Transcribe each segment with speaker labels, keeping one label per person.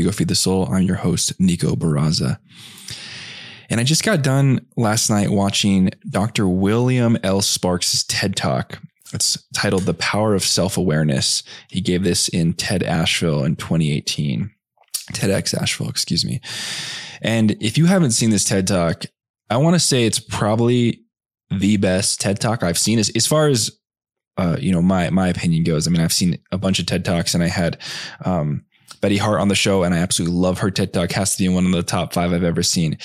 Speaker 1: Starve Ego, Feed the Soul. I'm your host, Nico Barraza. And I just got done last night watching Dr. William L. Sparks' TED Talk. It's titled The Power of Self Awareness. He gave this in TED Asheville in 2018. TEDx Asheville, excuse me. And if you haven't seen this TED Talk, I want to say it's probably the best TED Talk I've seen as, as far as uh, you know, my my opinion goes. I mean, I've seen a bunch of TED Talks and I had um, Betty Hart on the show, and I absolutely love her TED Talk. Has to be one of the top five I've ever seen.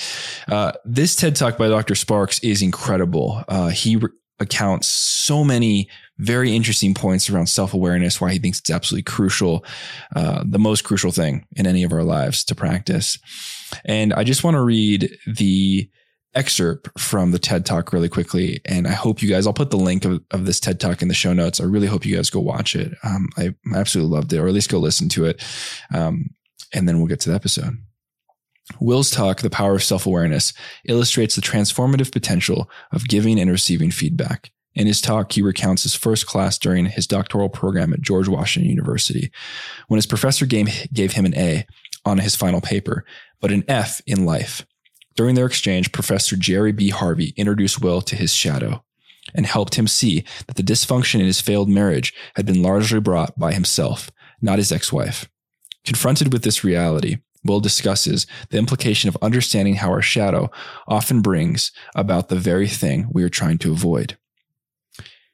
Speaker 1: Uh, this TED Talk by Dr. Sparks is incredible. Uh, he re- accounts so many very interesting points around self awareness, why he thinks it's absolutely crucial, uh, the most crucial thing in any of our lives to practice. And I just want to read the excerpt from the TED Talk really quickly. And I hope you guys, I'll put the link of, of this TED Talk in the show notes. I really hope you guys go watch it. Um, I, absolutely loved it, or at least go listen to it. Um, and then we'll get to the episode. Will's talk, The Power of Self Awareness, illustrates the transformative potential of giving and receiving feedback. In his talk, he recounts his first class during his doctoral program at George Washington University, when his professor gave, gave him an A on his final paper, but an F in life. During their exchange, Professor Jerry B. Harvey introduced Will to his shadow and helped him see that the dysfunction in his failed marriage had been largely brought by himself, not his ex-wife. Confronted with this reality, Will discusses the implication of understanding how our shadow often brings about the very thing we are trying to avoid.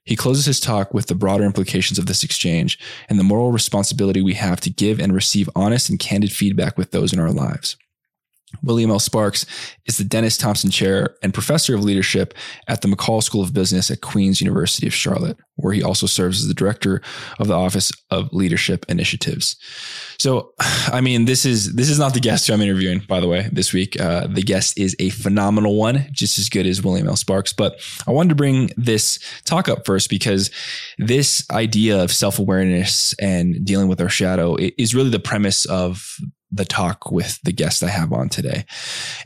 Speaker 1: He closes his talk with the broader implications of this exchange and the moral responsibility we have to give and receive honest and candid feedback with those in our lives. William L. Sparks is the Dennis Thompson Chair and Professor of Leadership at the McColl School of Business at Queen's University of Charlotte, where he also serves as the Director of the Office of Leadership Initiatives. So, I mean, this is this is not the guest who I'm interviewing, by the way, this week. Uh, the guest is a phenomenal one, just as good as William L. Sparks. But I wanted to bring this talk up first because this idea of self awareness and dealing with our shadow is really the premise of the talk with the guest I have on today.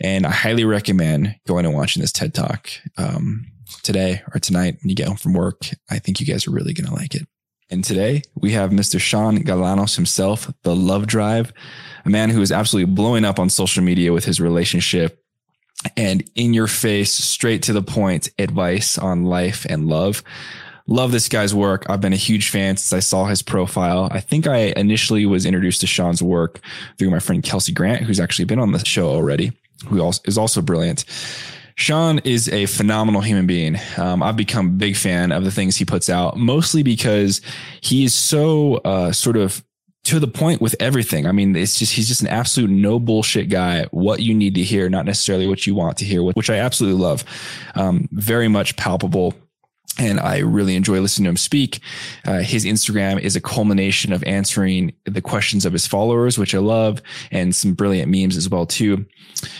Speaker 1: And I highly recommend going and watching this TED talk um, today or tonight when you get home from work. I think you guys are really going to like it. And today we have Mr. Sean Galanos himself, the love drive, a man who is absolutely blowing up on social media with his relationship and in your face, straight to the point advice on life and love. Love this guy's work. I've been a huge fan since I saw his profile. I think I initially was introduced to Sean's work through my friend Kelsey Grant, who's actually been on the show already, who is also brilliant. Sean is a phenomenal human being. Um, I've become a big fan of the things he puts out, mostly because he is so uh, sort of to the point with everything. I mean, it's just he's just an absolute no bullshit guy. What you need to hear, not necessarily what you want to hear, which I absolutely love. Um, very much palpable and I really enjoy listening to him speak. Uh, his Instagram is a culmination of answering the questions of his followers, which I love, and some brilliant memes as well too.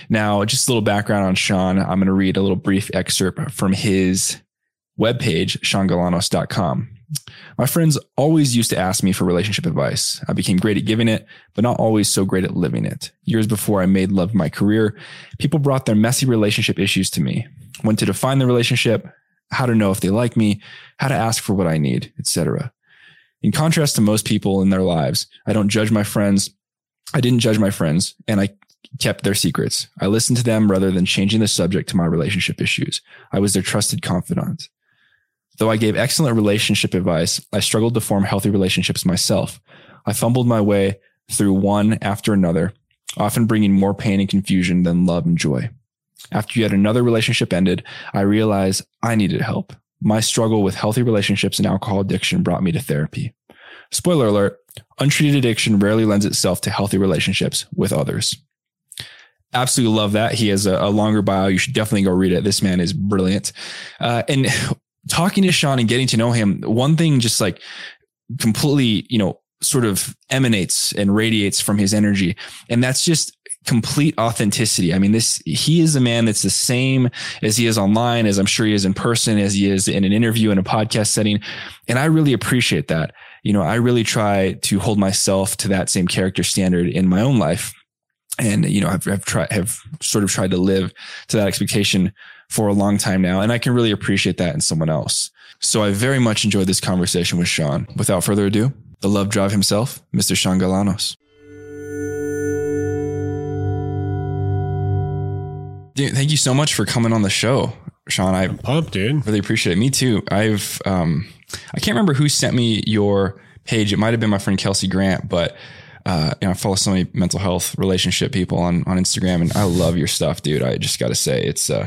Speaker 1: Now, just a little background on Sean. I'm going to read a little brief excerpt from his webpage, seangalanos.com. My friends always used to ask me for relationship advice. I became great at giving it, but not always so great at living it. Years before I made love my career, people brought their messy relationship issues to me. When to define the relationship, how to know if they like me, how to ask for what I need, etc. In contrast to most people in their lives, I don't judge my friends. I didn't judge my friends and I kept their secrets. I listened to them rather than changing the subject to my relationship issues. I was their trusted confidant. Though I gave excellent relationship advice, I struggled to form healthy relationships myself. I fumbled my way through one after another, often bringing more pain and confusion than love and joy. After yet another relationship ended, I realized I needed help. My struggle with healthy relationships and alcohol addiction brought me to therapy. Spoiler alert, untreated addiction rarely lends itself to healthy relationships with others. Absolutely love that. He has a, a longer bio. You should definitely go read it. This man is brilliant. Uh, and talking to Sean and getting to know him, one thing just like completely, you know, sort of emanates and radiates from his energy. And that's just complete authenticity. I mean, this, he is a man that's the same as he is online, as I'm sure he is in person, as he is in an interview in a podcast setting. And I really appreciate that. You know, I really try to hold myself to that same character standard in my own life. And, you know, I've, I've tried, have sort of tried to live to that expectation for a long time now. And I can really appreciate that in someone else. So I very much enjoyed this conversation with Sean. Without further ado, the love drive himself, Mr. Sean Galanos. Dude, thank you so much for coming on the show, Sean. I I'm
Speaker 2: pumped, dude.
Speaker 1: Really appreciate it. Me too. I've um, I can't remember who sent me your page. It might have been my friend Kelsey Grant, but uh, you know, I follow so many mental health relationship people on on Instagram, and I love your stuff, dude. I just got to say, it's uh,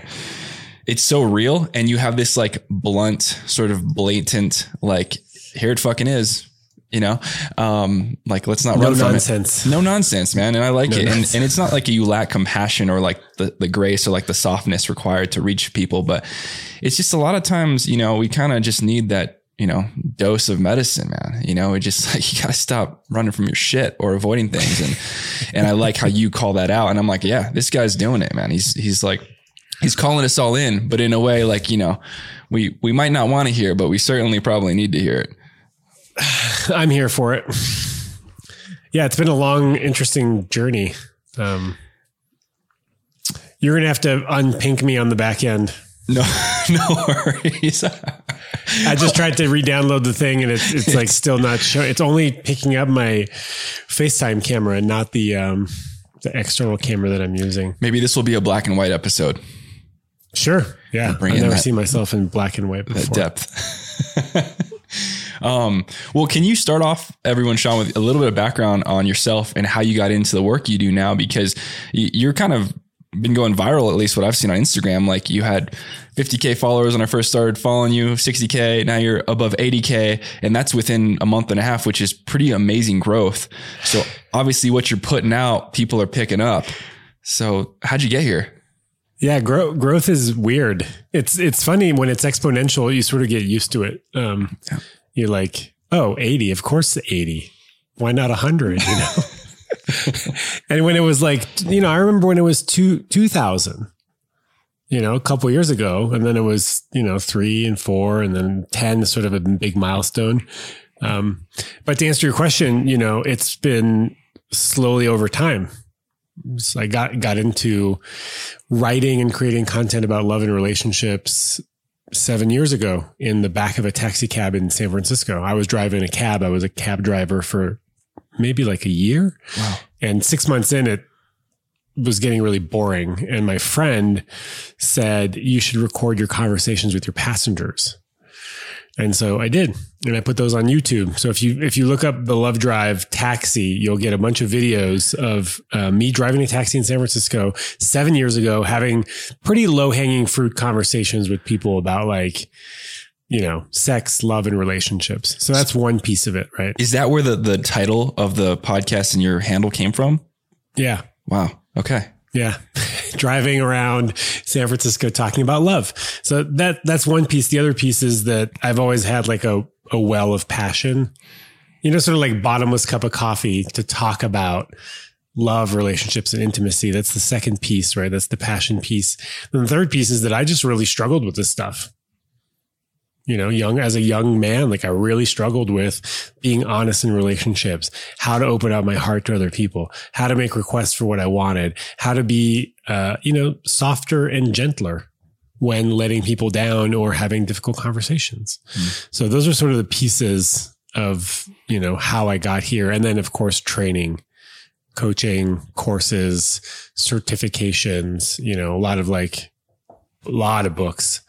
Speaker 1: it's so real, and you have this like blunt, sort of blatant, like here it fucking is. You know, um, like let's not
Speaker 2: No
Speaker 1: run from
Speaker 2: nonsense.
Speaker 1: it. No nonsense, man. And I like it. And, and it's not like you lack compassion or like the, the grace or like the softness required to reach people, but it's just a lot of times, you know, we kind of just need that, you know, dose of medicine, man. You know, it just like you gotta stop running from your shit or avoiding things. And and I like how you call that out. And I'm like, yeah, this guy's doing it, man. He's he's like he's calling us all in, but in a way like, you know, we we might not want to hear, but we certainly probably need to hear it.
Speaker 2: I'm here for it. Yeah, it's been a long, interesting journey. Um, you're gonna have to unpink me on the back end.
Speaker 1: No, no worries.
Speaker 2: I just tried to re-download the thing, and it's it's like still not showing. It's only picking up my FaceTime camera, and not the um, the external camera that I'm using.
Speaker 1: Maybe this will be a black and white episode.
Speaker 2: Sure, yeah. I've never
Speaker 1: that-
Speaker 2: seen myself in black and white before.
Speaker 1: that depth. um, well, can you start off, everyone, Sean, with a little bit of background on yourself and how you got into the work you do now? Because you're kind of been going viral, at least what I've seen on Instagram. Like you had 50K followers when I first started following you, 60K, now you're above 80K. And that's within a month and a half, which is pretty amazing growth. So obviously, what you're putting out, people are picking up. So how'd you get here?
Speaker 2: Yeah, grow, growth is weird. It's it's funny when it's exponential. You sort of get used to it. Um,
Speaker 1: Yeah.
Speaker 2: You're like, oh, 80. Of course, 80. Why not 100? You know. and when it was like, you know, I remember when it was two 2000. You know, a couple years ago, and then it was you know three and four, and then ten is sort of a big milestone. Um, but to answer your question, you know, it's been slowly over time. So I got got into writing and creating content about love and relationships seven years ago in the back of a taxi cab in San Francisco. I was driving a cab. I was a cab driver for maybe like a year.
Speaker 1: Wow.
Speaker 2: And six months in, it was getting really boring. And my friend said, You should record your conversations with your passengers. And so I did, and I put those on YouTube. So if you if you look up the Love Drive taxi, you'll get a bunch of videos of uh, me driving a taxi in San Francisco seven years ago, having pretty low hanging fruit conversations with people about like, you know, sex, love, and relationships. So that's one piece of it, right?
Speaker 1: Is that where the, the title of the podcast and your handle came from?
Speaker 2: Yeah,
Speaker 1: Wow. Okay.
Speaker 2: Yeah. driving around San Francisco talking about love. So that that's one piece. The other piece is that I've always had like a, a well of passion, you know, sort of like bottomless cup of coffee to talk about love, relationships, and intimacy. That's the second piece, right? That's the passion piece. And the third piece is that I just really struggled with this stuff. You know, young as a young man, like I really struggled with being honest in relationships, how to open up my heart to other people, how to make requests for what I wanted, how to be, uh, you know, softer and gentler when letting people down or having difficult conversations. So those are sort of the pieces of, you know, how I got here. And then of course, training, coaching, courses, certifications, you know, a lot of like, a lot of books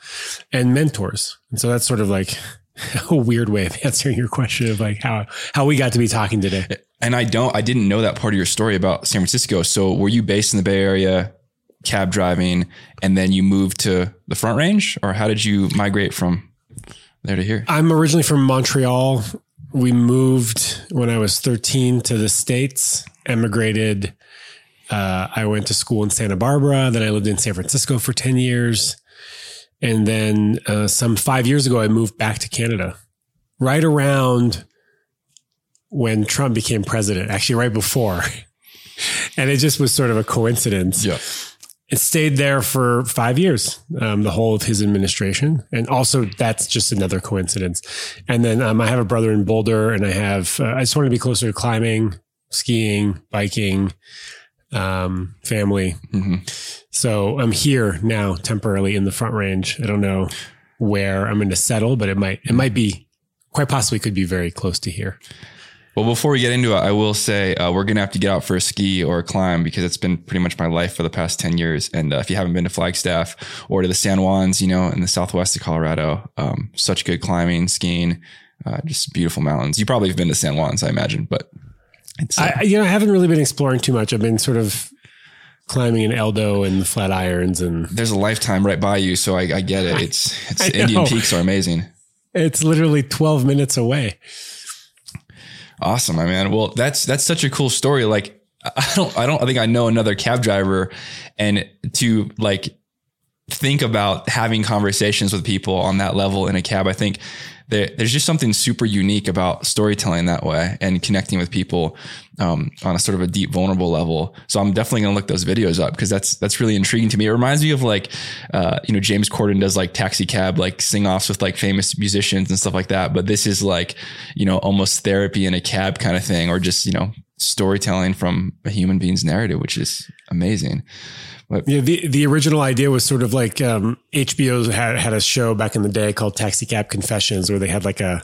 Speaker 2: and mentors. And so that's sort of like a weird way of answering your question of like how, how we got to be talking today.
Speaker 1: And I don't, I didn't know that part of your story about San Francisco. So were you based in the Bay Area, cab driving, and then you moved to the Front Range, or how did you migrate from there to here?
Speaker 2: I'm originally from Montreal. We moved when I was 13 to the States, emigrated. Uh, I went to school in Santa Barbara. Then I lived in San Francisco for 10 years. And then uh, some five years ago, I moved back to Canada, right around when Trump became president, actually, right before. and it just was sort of a coincidence
Speaker 1: Yeah.
Speaker 2: it stayed there for five years, um, the whole of his administration. And also that's just another coincidence. And then, um, I have a brother in Boulder and I have, uh, I just wanted to be closer to climbing, skiing, biking, um, family.
Speaker 1: hmm
Speaker 2: So I'm here now temporarily in the front range. I don't know where I'm going to settle, but it might, it might be quite possibly could be very close to here.
Speaker 1: Well, before we get into it, I will say uh, we're gonna have to get out for a ski or a climb because it's been pretty much my life for the past ten years. And uh, if you haven't been to Flagstaff or to the San Juans, you know, in the southwest of Colorado, um, such good climbing, skiing, uh, just beautiful mountains. You probably have been to San Juans, I imagine, but
Speaker 2: it's, uh, I, you know, I haven't really been exploring too much. I've been sort of climbing in Eldo and the flat irons and
Speaker 1: there's a lifetime right by you, so I, I get it. It's it's Indian Peaks are amazing.
Speaker 2: It's literally 12 minutes away.
Speaker 1: Awesome, my man. Well, that's that's such a cool story. Like I don't I don't I think I know another cab driver and to like think about having conversations with people on that level in a cab. I think there, there's just something super unique about storytelling that way and connecting with people um, on a sort of a deep, vulnerable level. So I'm definitely to look those videos up because that's that's really intriguing to me. It reminds me of like, uh, you know, James Corden does like taxi cab, like sing offs with like famous musicians and stuff like that. But this is like, you know, almost therapy in a cab kind of thing, or just you know, storytelling from a human being's narrative, which is amazing.
Speaker 2: What? Yeah, the the original idea was sort of like um, HBO had had a show back in the day called Taxi Cab Confessions, where they had like a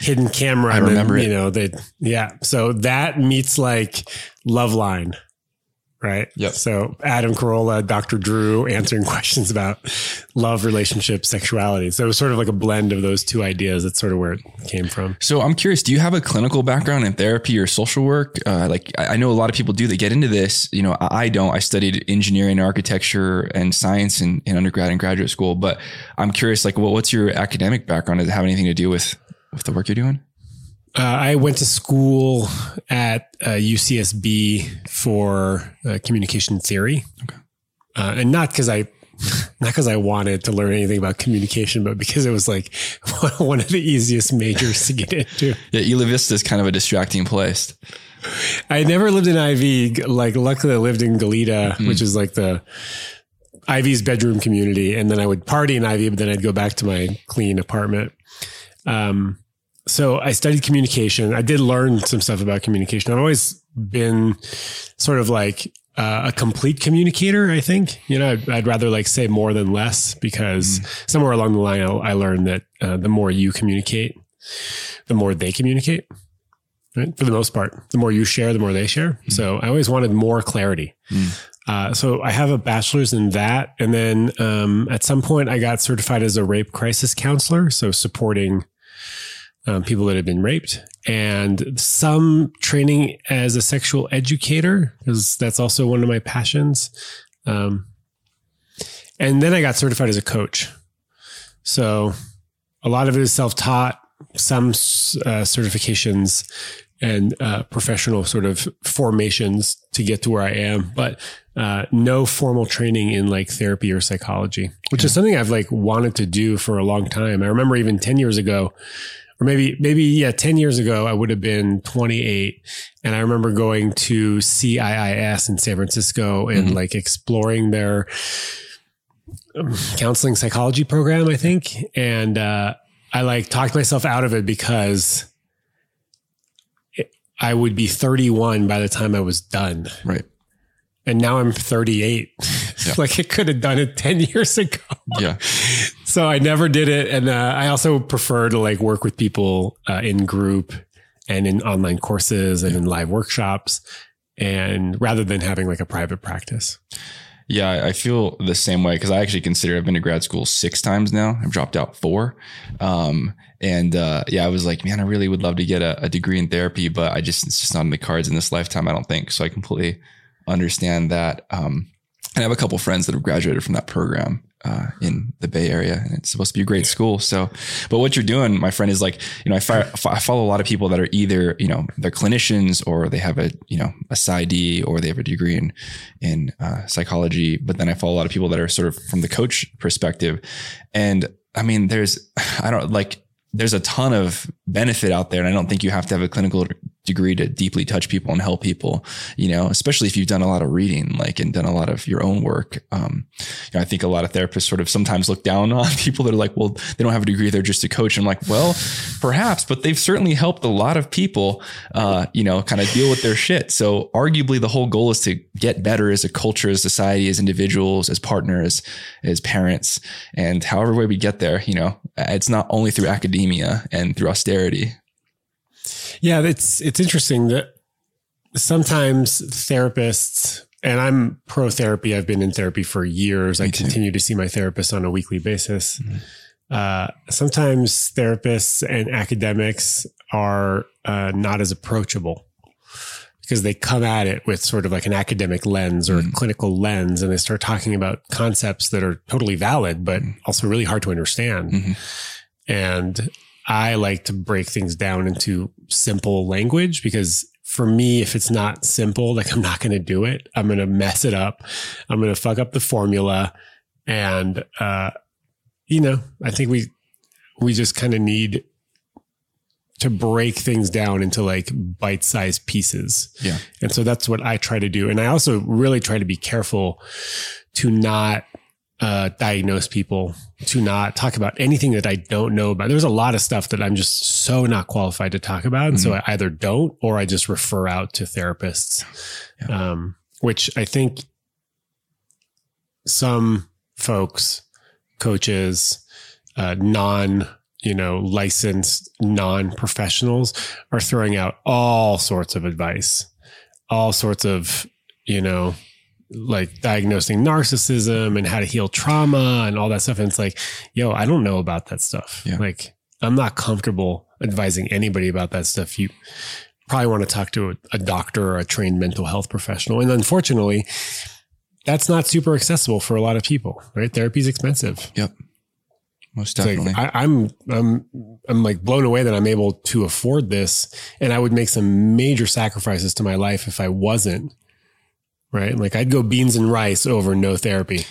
Speaker 2: hidden camera.
Speaker 1: I remember
Speaker 2: then,
Speaker 1: it.
Speaker 2: You know, they yeah. So that meets like Loveline, right?
Speaker 1: Yep.
Speaker 2: So Adam Carolla, Dr. Drew answering questions about love, relationships, sexuality. So it was sort of like a blend of those two ideas. That's sort of where it came from.
Speaker 1: So I'm curious, do you have a clinical background in therapy or social work? Uh, like I know a lot of people do, they get into this. You know, I don't, I studied engineering, architecture and science in, in undergrad and graduate school, but I'm curious, like, well, what's your academic background? Does it have anything to do with, with the work you're doing?
Speaker 2: Uh, I went to school at uh, UCSB for uh, communication theory, okay. Uh, and not because I, not because I wanted to learn anything about communication, but because it was like one of the easiest majors to get into.
Speaker 1: Yeah, Isla Vista is kind of a distracting place.
Speaker 2: I never lived in IV. Like, luckily, I lived in Goleta, mm-hmm. which is like the IV's bedroom community, and then I would party in Ivy, but then I'd go back to my clean apartment. Um, so I studied communication. I did learn some stuff about communication. I've always been sort of like uh, a complete communicator. I think you know I'd, I'd, rather like say more than less because mm. somewhere along the line I, learned that uh, the more you communicate, the more they communicate. Right? For the most part, the more you share, the more they share. Mm. So I always wanted more clarity. Mm. Uh, so I have a bachelor's in that, and then um, at some point I got certified as a rape crisis counselor. So supporting um, people that have been raped, and some training as a sexual educator, because that's also one of my passions. Um, and then I got certified as a coach. So a lot of it is self taught, some uh, certifications and uh, professional sort of formations to get to where I am, but uh, no formal training in like therapy or psychology, which yeah. is something I've like wanted to do for a long time. I remember even 10 years ago, or maybe maybe yeah 10 years ago i would have been 28 and i remember going to ciis in san francisco and mm-hmm. like exploring their um, counseling psychology program i think. And uh, i like talked myself out of it because it, i would be 31 by the time i was done.
Speaker 1: Right.
Speaker 2: And now i'm 38 yeah. like it could have done it 10 years ago.
Speaker 1: Yeah
Speaker 2: so I never did it. And uh, I also prefer to like work with people uh, in group and in online courses and in live workshops and rather than having like a private practice.
Speaker 1: Yeah, I feel the same way because I actually consider I've been to grad school six times now. I've dropped out four. Um, and uh, yeah, I was like, man, I really would love to get a, a, degree in therapy, but I just, it's just not in the cards in this lifetime, I don't think. So I completely understand that. Um, and I have a couple friends that have graduated from that program uh, in the Bay Area, and it's supposed to be a great school. So, but what you're doing, my friend, is like, you know, I, fire, I follow a lot of people that are either, you know, they're clinicians or they have a, you know, a PsyD or they have a degree in in uh, psychology. But then I follow a lot of people that are sort of from the coach perspective, and I mean, there's, I don't like, there's a ton of benefit out there, and I don't think you have to have a clinical degree to deeply touch people and help people, you know, especially if you've done a lot of reading, like, and done a lot of your own work. Um, you know, I think a lot of therapists sort of sometimes look down on people that are like, well, they don't have a degree. They're just a coach. And I'm like, well, perhaps, but they've certainly helped a lot of people, uh, you know, kind of deal with their shit. So arguably the whole goal is to get better as a culture, as society, as individuals, as partners, as parents. And however way we get there, you know, it's not only through academia and through austerity.
Speaker 2: Yeah, it's it's interesting that sometimes therapists and I'm pro therapy. I've been in therapy for years.
Speaker 1: Me
Speaker 2: I
Speaker 1: too.
Speaker 2: continue to see my therapist on a weekly basis.
Speaker 1: Mhm.
Speaker 2: Uh, sometimes therapists and academics are uh, not as approachable because they come at it with sort of like an academic lens or a
Speaker 1: Mhm.
Speaker 2: clinical lens and they start talking about concepts that are totally valid, but
Speaker 1: Mhm.
Speaker 2: also really hard to understand.
Speaker 1: Mhm.
Speaker 2: And I like to break things down into simple language because for me, if it's not simple, like I'm not going to do it. I'm going to mess it up. I'm going to fuck up the formula. And, uh, you know, I think we, we just kind of need to break things down into like bite sized pieces.
Speaker 1: Yeah.
Speaker 2: And so that's what I try to do. And I also really try to be careful to not uh, diagnose people, to not talk about anything that I don't know about. There's a lot of stuff that I'm just so not qualified to talk about. And so I either don't or I just refer out to therapists,
Speaker 1: Yeah.
Speaker 2: um, which I think some folks, coaches, uh, non, you know, licensed non professionals are throwing out all sorts of advice, all sorts of, you know, like diagnosing narcissism and how to heal trauma and all that stuff. And it's like, yo, I don't know about that stuff.
Speaker 1: Yeah.
Speaker 2: Like, I'm not comfortable advising anybody about that stuff. You probably want to talk to a, a doctor or a trained mental health professional. And unfortunately, that's not super accessible for a lot of people, right? Therapy is expensive. Yep.
Speaker 1: Most
Speaker 2: It's like,
Speaker 1: definitely.
Speaker 2: I, I'm I'm I'm like blown away that I'm able to afford this, and I would make some major sacrifices to my life if I wasn't. Right, like I'd go beans and rice over no therapy.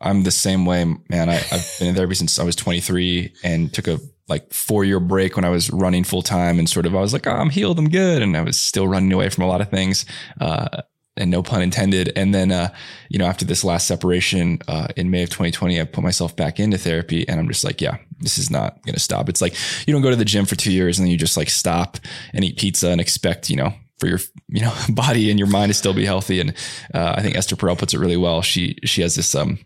Speaker 1: I'm the same way, man. I, I've been in therapy since I was 23 and took a like four year break when I was running full time and sort of I was like, oh, I'm healed, I'm good, and I was still running away from a lot of things. Uh, and no pun intended. And then, uh, you know, after this last separation uh, in May of 2020, I put myself back into therapy, and I'm just like, yeah, this is not going to stop. It's like you don't go to the gym for two years and then you just like stop and eat pizza and expect, you know, for your you know body and your mind to still be healthy. And uh, I think Esther Perel puts it really well. She she has this um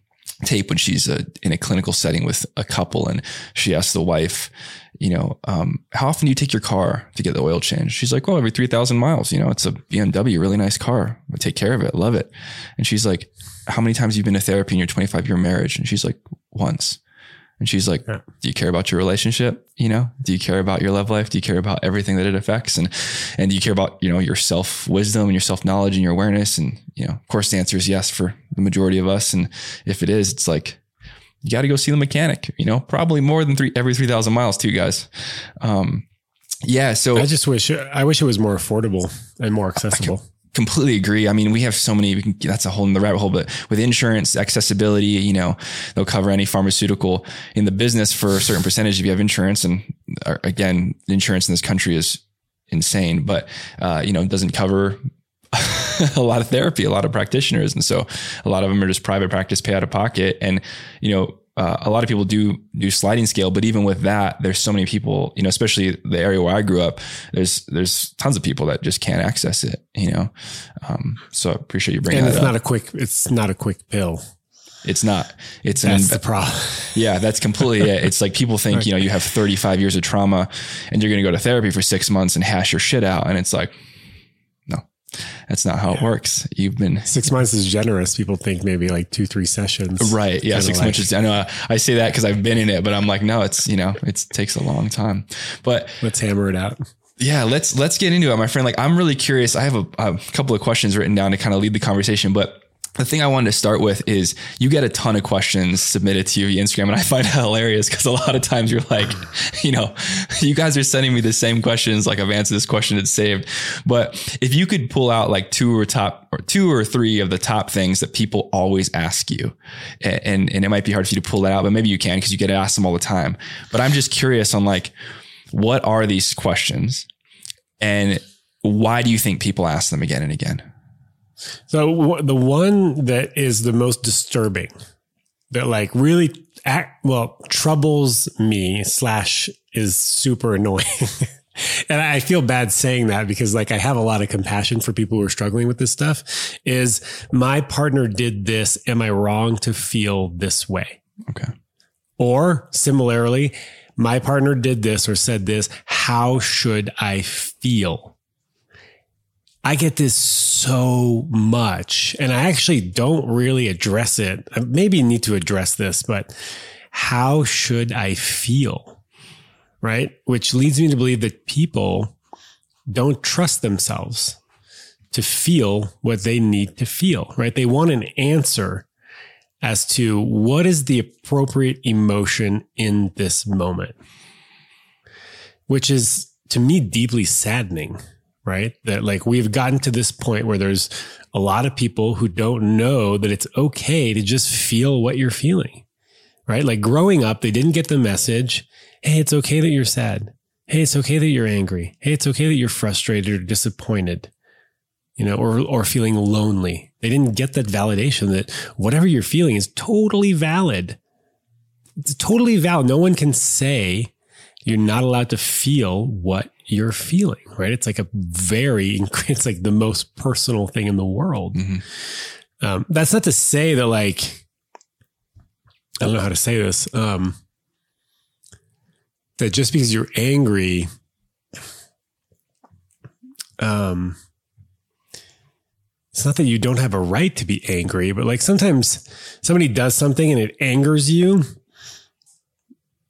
Speaker 1: tape when she's uh, in a clinical setting with a couple and she asks the wife you know um, how often do you take your car to get the oil change? She's like well every 3000 miles you know it's a bmw really nice car. I take care of it love it. And she's like how many times have you been to therapy in your 25 year marriage? And she's like once and she's like
Speaker 2: Yeah.
Speaker 1: do you care about your relationship? You know do you care about your love life? Do you care about everything that it affects? And and do you care about you know your self wisdom and your self knowledge and your awareness? And you know of course the answer is yes for the majority of us. And if it is it's like you got to go see the mechanic you know probably more than three every 3000 miles too guys. Um yeah so
Speaker 2: I just wish I wish it was more affordable and more accessible.
Speaker 1: Completely agree. I mean, we have so many, can, that's a whole in the rabbit hole, but with insurance accessibility, you know, they'll cover any pharmaceutical in the business for a certain percentage if you have insurance. And uh, again, insurance in this country is insane, but, uh, you know, it doesn't cover a lot of therapy, a lot of practitioners. And so a lot of them are just private practice, pay out of pocket. And, you know, uh, a lot of people do do sliding scale, but even with that, there's so many people, you know, especially the area where I grew up. There's there's tons of people that just can't access it, you know. Um, so I appreciate you bringing that up.
Speaker 2: And
Speaker 1: that
Speaker 2: it's
Speaker 1: up.
Speaker 2: not a quick it's not a quick pill.
Speaker 1: it's not. It's an
Speaker 2: That's
Speaker 1: inve-
Speaker 2: the problem.
Speaker 1: yeah, that's completely it. It's like people think, you know, you have 35 years of trauma and you're going to go to therapy for six months and hash your shit out. And it's like, that's not how it works. You've been
Speaker 2: Six months is generous. People think maybe like two, three sessions.
Speaker 1: right. Yeah. Six
Speaker 2: like-
Speaker 1: months. is- I know uh, I say that cause I've been in it, but I'm like, no, it's, you know, it takes a long time, but
Speaker 2: Let's hammer it out.
Speaker 1: yeah, let's, let's get into it, my friend. Like, I'm really curious. I have a, a couple of questions written down to kind of lead the conversation, but the thing I wanted to start with is you get a ton of questions submitted to you via Instagram, and I find it hilarious because a lot of times you're like, you know, you guys are sending me the same questions. Like I've answered this question, it's saved. But if you could pull out like two or top or two or three of the top things that people always ask you, and and it might be hard for you to pull that out, but maybe you can because you get asked them all the time. But I'm just curious on like, what are these questions, and why do you think people ask them again and again?
Speaker 2: So w- the one that is the most disturbing, that like really act well troubles me slash is super annoying. and I feel bad saying that because like I have a lot of compassion for people who are struggling with this stuff. Is my partner did this? Am I wrong to feel this way?
Speaker 1: Okay.
Speaker 2: Or similarly, my partner did this or said this. How should I feel? I get this so much and I actually don't really address it. I maybe need to address this, but how should I feel? Right. Which leads me to believe that people don't trust themselves to feel what they need to feel, right? They want an answer as to what is the appropriate emotion in this moment, which is to me deeply saddening, right? That like we've gotten to this point where there's a lot of people who don't know that it's okay to just feel what you're feeling, right? Like growing up, they didn't get the message. Hey, it's okay that you're sad. Hey, it's okay that you're angry. Hey, it's okay that you're frustrated or disappointed you know, or, or feeling lonely. They didn't get that validation that whatever you're feeling is totally valid. It's totally valid. No one can say you're not allowed to feel what you're feeling, right? It's like a very, it's like the most personal thing in the world. Mm-hmm. Um, that's not to say that like, I don't know how to say this. Um, that just because you're angry, um, it's not that you don't have a right to be angry, but like sometimes somebody does something and it angers you.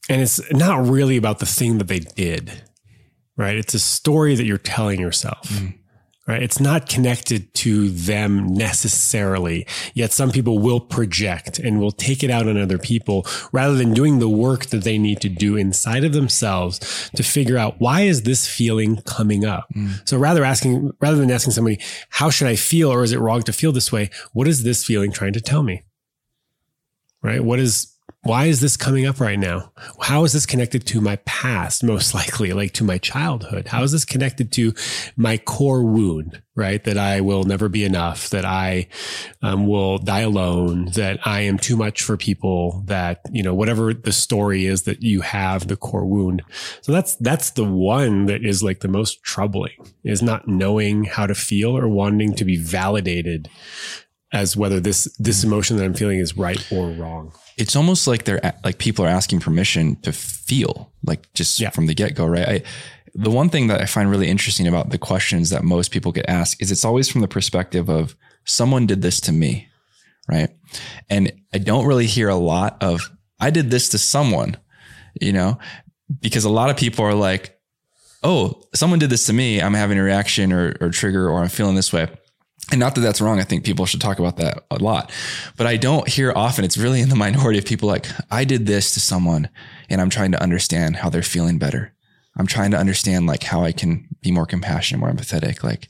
Speaker 2: And it's not really about the thing that they did, right? It's a story that you're telling yourself. Mm right? It's not connected to them necessarily. Yet some people will project and will take it out on other people rather than doing the work that they need to do inside of themselves to figure out why is this feeling coming up? Mm. So rather asking, rather than asking somebody, how should I feel? Or is it wrong to feel this way? What is this feeling trying to tell me? Right? What is, why is this coming up right now? How is this connected to my past? Most likely, like to my childhood. How is this connected to my core wound, right? That I will never be enough, that I um, will die alone, that I am too much for people, that, you know, whatever the story is that you have, the core wound. So that's, that's the one that is like the most troubling is not knowing how to feel or wanting to be validated as whether this, this emotion that I'm feeling is right or wrong
Speaker 1: it's almost like they're like people are asking permission to feel like just yeah. from the get go, right? I, the one thing that I find really interesting about the questions that most people get asked is it's always from the perspective of someone did this to me, right? And I don't really hear a lot of I did this to someone, you know, because a lot of people are like, oh, someone did this to me. I'm having a reaction or, or trigger or I'm feeling this way and not that that's wrong. I think people should talk about that a lot, but I don't hear often. It's really in the minority of people like, I did this to someone and I'm trying to understand how they're feeling better. I'm trying to understand like how I can be more compassionate, more empathetic. Like,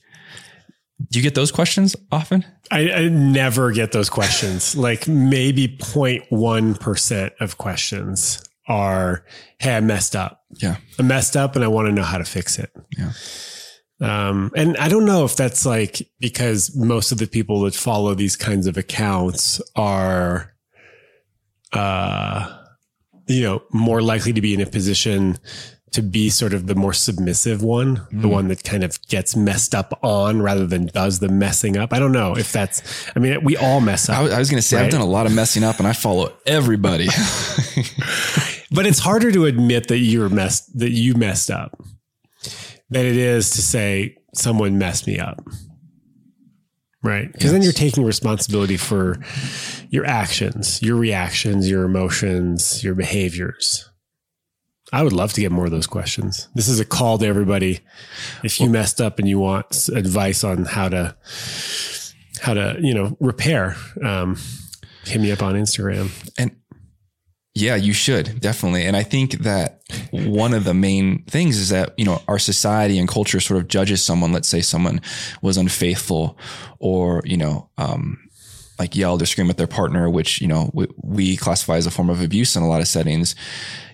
Speaker 1: do you get those questions often?
Speaker 2: I, I never get those questions. like maybe 0.1% of questions are, Hey, I messed up.
Speaker 1: Yeah.
Speaker 2: I messed up and I want to know how to fix it.
Speaker 1: Yeah.
Speaker 2: Um, and I don't know if that's like because most of the people that follow these kinds of accounts are, uh, you know, more likely to be in a position to be sort of the more submissive one, mm. the one that kind of gets messed up on rather than does the messing up. I don't know if that's, I mean, we all mess up.
Speaker 1: I was, was going to say, right? I've done a lot of messing up and I follow everybody.
Speaker 2: but it's harder to admit that you're messed, that you messed up than it is to say someone messed me up. Right. Because yes. then you're taking responsibility for your actions, your reactions, your emotions, your behaviors. I would love to get more of those questions. This is a call to everybody. If you messed up and you want advice on how to, how to, you know, repair, um, hit me up on Instagram.
Speaker 1: And yeah, you should definitely. And I think that one of the main things is that, you know, our society and culture sort of judges someone. Let's say someone was unfaithful or, you know, um, like yelled or screamed at their partner, which, you know, we, we, classify as a form of abuse in a lot of settings.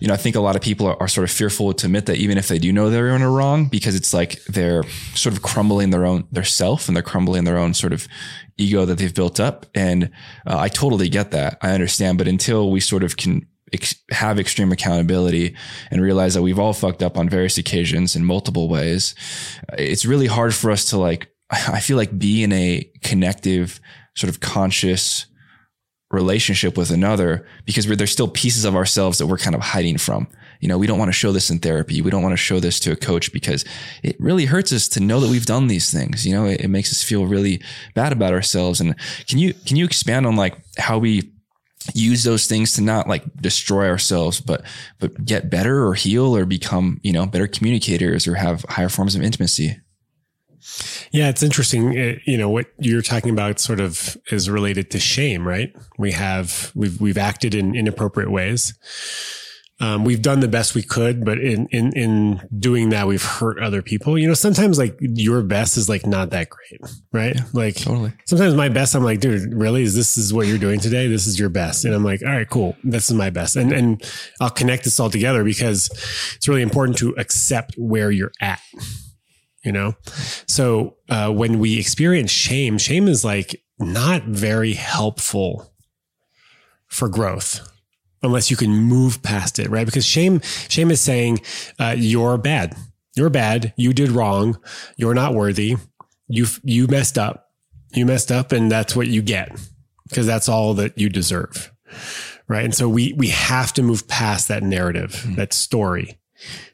Speaker 1: You know, I think a lot of people are, are, sort of fearful to admit that even if they do know they're in a wrong, because it's like they're sort of crumbling their own, their self and they're crumbling their own sort of ego that they've built up. And uh, I totally get that. I understand. But until we sort of can ex- have extreme accountability and realize that we've all fucked up on various occasions in multiple ways, it's really hard for us to like, I feel like be in a connective, sort of conscious relationship with another because there's still pieces of ourselves that we're kind of hiding from. You know, we don't want to show this in therapy. We don't want to show this to a coach because it really hurts us to know that we've done these things. You know, it, it makes us feel really bad about ourselves. And can you, can you expand on like how we use those things to not like destroy ourselves, but, but get better or heal or become, you know, better communicators or have higher forms of intimacy?
Speaker 2: Yeah, it's interesting. It, you know what you're talking about sort of is related to shame, right? We have we've we've acted in inappropriate ways. Um, we've done the best we could, but in in in doing that, we've hurt other people. You know, sometimes like your best is like not that great, right? Yeah, like
Speaker 1: totally.
Speaker 2: Sometimes my best, I'm like, dude, really? Is this is what you're doing today? This is your best, and I'm like, all right, cool. This is my best, and and I'll connect this all together because it's really important to accept where you're at you know? So uh, when we experience shame, shame is like not very helpful for growth unless you can move past it, right? Because shame, shame is saying uh, you're bad, you're bad, you did wrong, you're not worthy, you you messed up, you messed up, and that's what you get because that's all that you deserve, right? And so we we have to move past that narrative, mm-hmm. that story,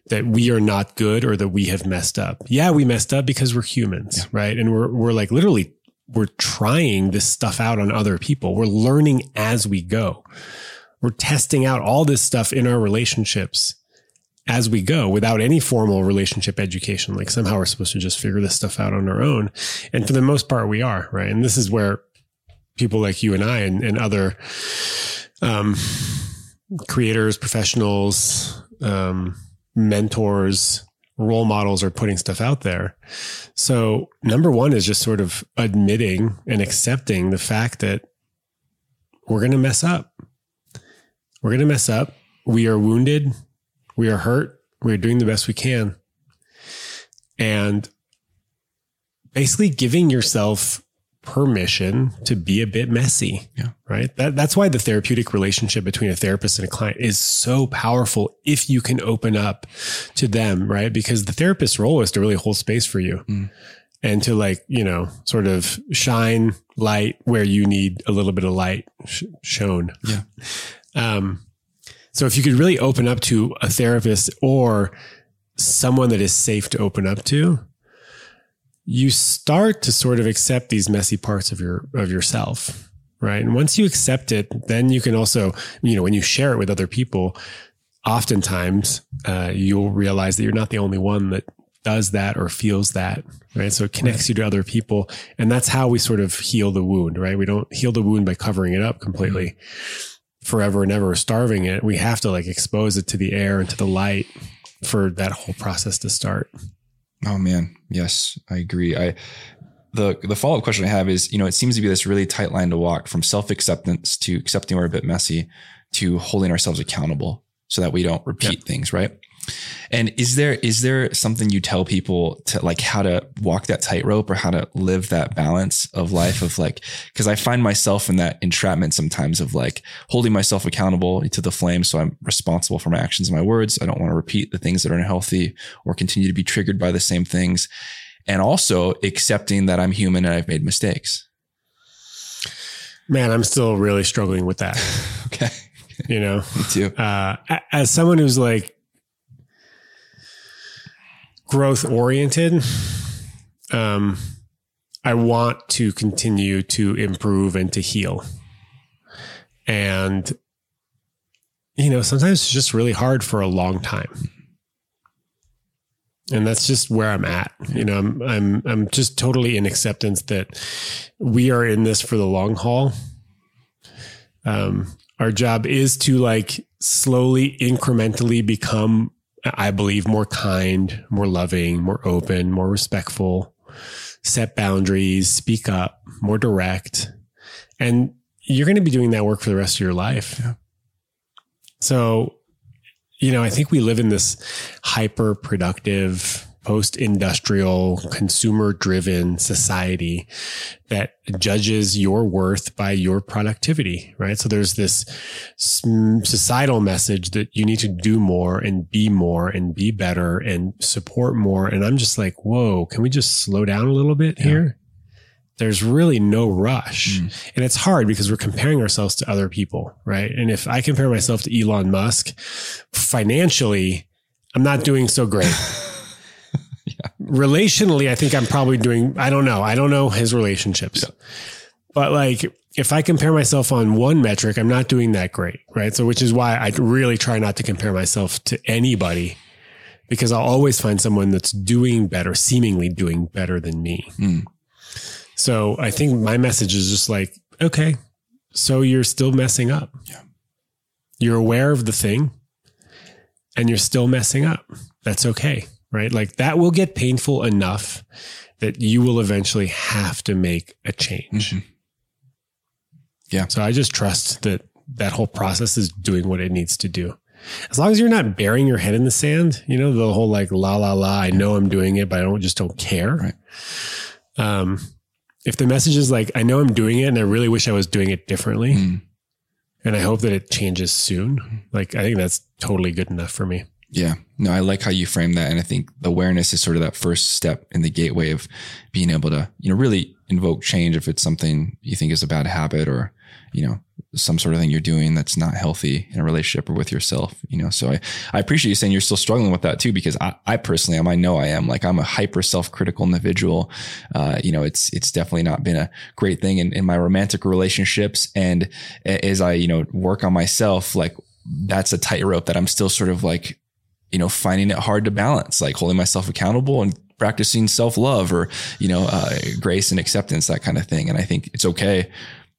Speaker 2: that we are not good or that we have messed up. Yeah, we messed up because we're humans, yeah. right? And we're we're like literally we're trying this stuff out on other people. We're learning as we go. We're testing out all this stuff in our relationships as we go without any formal relationship education. Like somehow we're supposed to just figure this stuff out on our own. And for the most part, we are, right? And this is where people like you and I and, and other um, creators, professionals, um, mentors, role models are putting stuff out there. So number one is just sort of admitting and accepting the fact that we're going to mess up. We're going to mess up. We are wounded. We are hurt. We're doing the best we can. And basically giving yourself permission to be a bit messy.
Speaker 1: Yeah.
Speaker 2: Right. That, that's why the therapeutic relationship between a therapist and a client is so powerful if you can open up to them. Right. Because the therapist's role is to really hold space for you mm. and to like, you know, sort of shine light where you need a little bit of light sh- shown.
Speaker 1: Yeah.
Speaker 2: Um, so if you could really open up to a therapist or someone that is safe to open up to, you start to sort of accept these messy parts of your of yourself right? And once you accept it then you can also you know when you share it with other people oftentimes uh, you'll realize that you're not the only one that does that or feels that right? So it connects you to other people and that's how we sort of heal the wound right? We don't heal the wound by covering it up completely. Mm-hmm. Forever and ever starving it we have to like expose it to the air and to the light for that whole process to start
Speaker 1: Oh man, yes, I agree. I the the follow up question I have is, you know, it seems to be this really tight line to walk from self acceptance to accepting we're a bit messy to holding ourselves accountable so that we don't repeat yep. things, right? And is there is there something you tell people to like how to walk that tightrope or how to live that balance of life of like because I find myself in that entrapment sometimes of like holding myself accountable to the flame so I'm responsible for my actions and my words. I don't want to repeat the things that are unhealthy or continue to be triggered by the same things. And also accepting that I'm human and I've made mistakes.
Speaker 2: Man, I'm still really struggling with that.
Speaker 1: okay.
Speaker 2: You know,
Speaker 1: me too.
Speaker 2: Uh, as someone who's like growth oriented. Um, I want to continue to improve and to heal. And, you know, sometimes it's just really hard for a long time. And that's just where I'm at. You know, I'm, I'm, I'm just totally in acceptance that we are in this for the long haul. Um, our job is to like slowly, incrementally become I believe, more kind, more loving, more open, more respectful, set boundaries, speak up, more direct. And you're going to be doing that work for the rest of your life. Yeah. So, you know, I think we live in this hyper productive, post industrial, consumer driven society that judges your worth by your productivity, right? So there's this societal message that you need to do more and be more and be better and support more. And I'm just like, whoa, can we just slow down a little bit yeah. here? there's really no rush. Hmm. And it's hard because we're comparing ourselves to other people, right? And if I compare myself to Elon Musk, financially, I'm not doing so great. Relationally, I think I'm probably doing, I don't know. I don't know his relationships. But like, if I compare myself on one metric, I'm not doing that great, right? So, which is why I really try not to compare myself to anybody because I'll always find someone that's doing better, seemingly doing better than me.
Speaker 1: Mm.
Speaker 2: So I think my message is just like, okay, so you're still messing up.
Speaker 1: Yeah.
Speaker 2: You're aware of the thing and you're still messing up. That's okay, right? Like that will get painful enough that you will eventually have to make a change.
Speaker 1: Mhm. Yeah.
Speaker 2: So I just trust that that whole process is doing what it needs to do. As long as you're not burying your head in the sand, you know, the whole like la la la, I know I'm doing it, but I don't just don't care.
Speaker 1: Right.
Speaker 2: Um, if the message is like, I know I'm doing it and I really wish I was doing it differently,
Speaker 1: Mm.
Speaker 2: and I hope that it changes soon, like I think that's totally good enough for me.
Speaker 1: Yeah. No, I like how you frame that. And I think awareness is sort of that first step in the gateway of being able to, you know, really invoke change if it's something you think is a bad habit or, you know, some sort of thing you're doing that's not healthy in a relationship or with yourself, you know. So I, I appreciate you saying you're still struggling with that too, because I, I personally am, I know I am like I'm a hyper self-critical individual. Uh, you know, it's it's definitely not been a great thing in, in my romantic relationships. And as I, you know, work on myself, like that's a tightrope that I'm still sort of like you know, finding it hard to balance, like holding myself accountable and practicing self love or, you know, uh, grace and acceptance, that kind of thing. And I think it's okay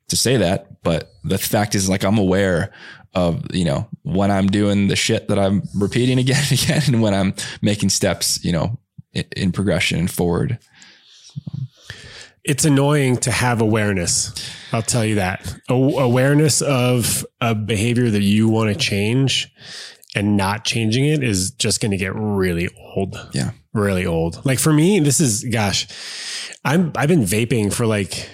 Speaker 1: to say that. But the fact is, like, I'm aware of, you know, when I'm doing the shit that I'm repeating again and again and when I'm making steps, you know, in, in progression and forward.
Speaker 2: It's annoying to have awareness. I'll tell you that. A- awareness of a behavior that you want to change and not changing it is just going to get really old.
Speaker 1: Yeah.
Speaker 2: Really old. Like for me, this is gosh, I'm I've been vaping for like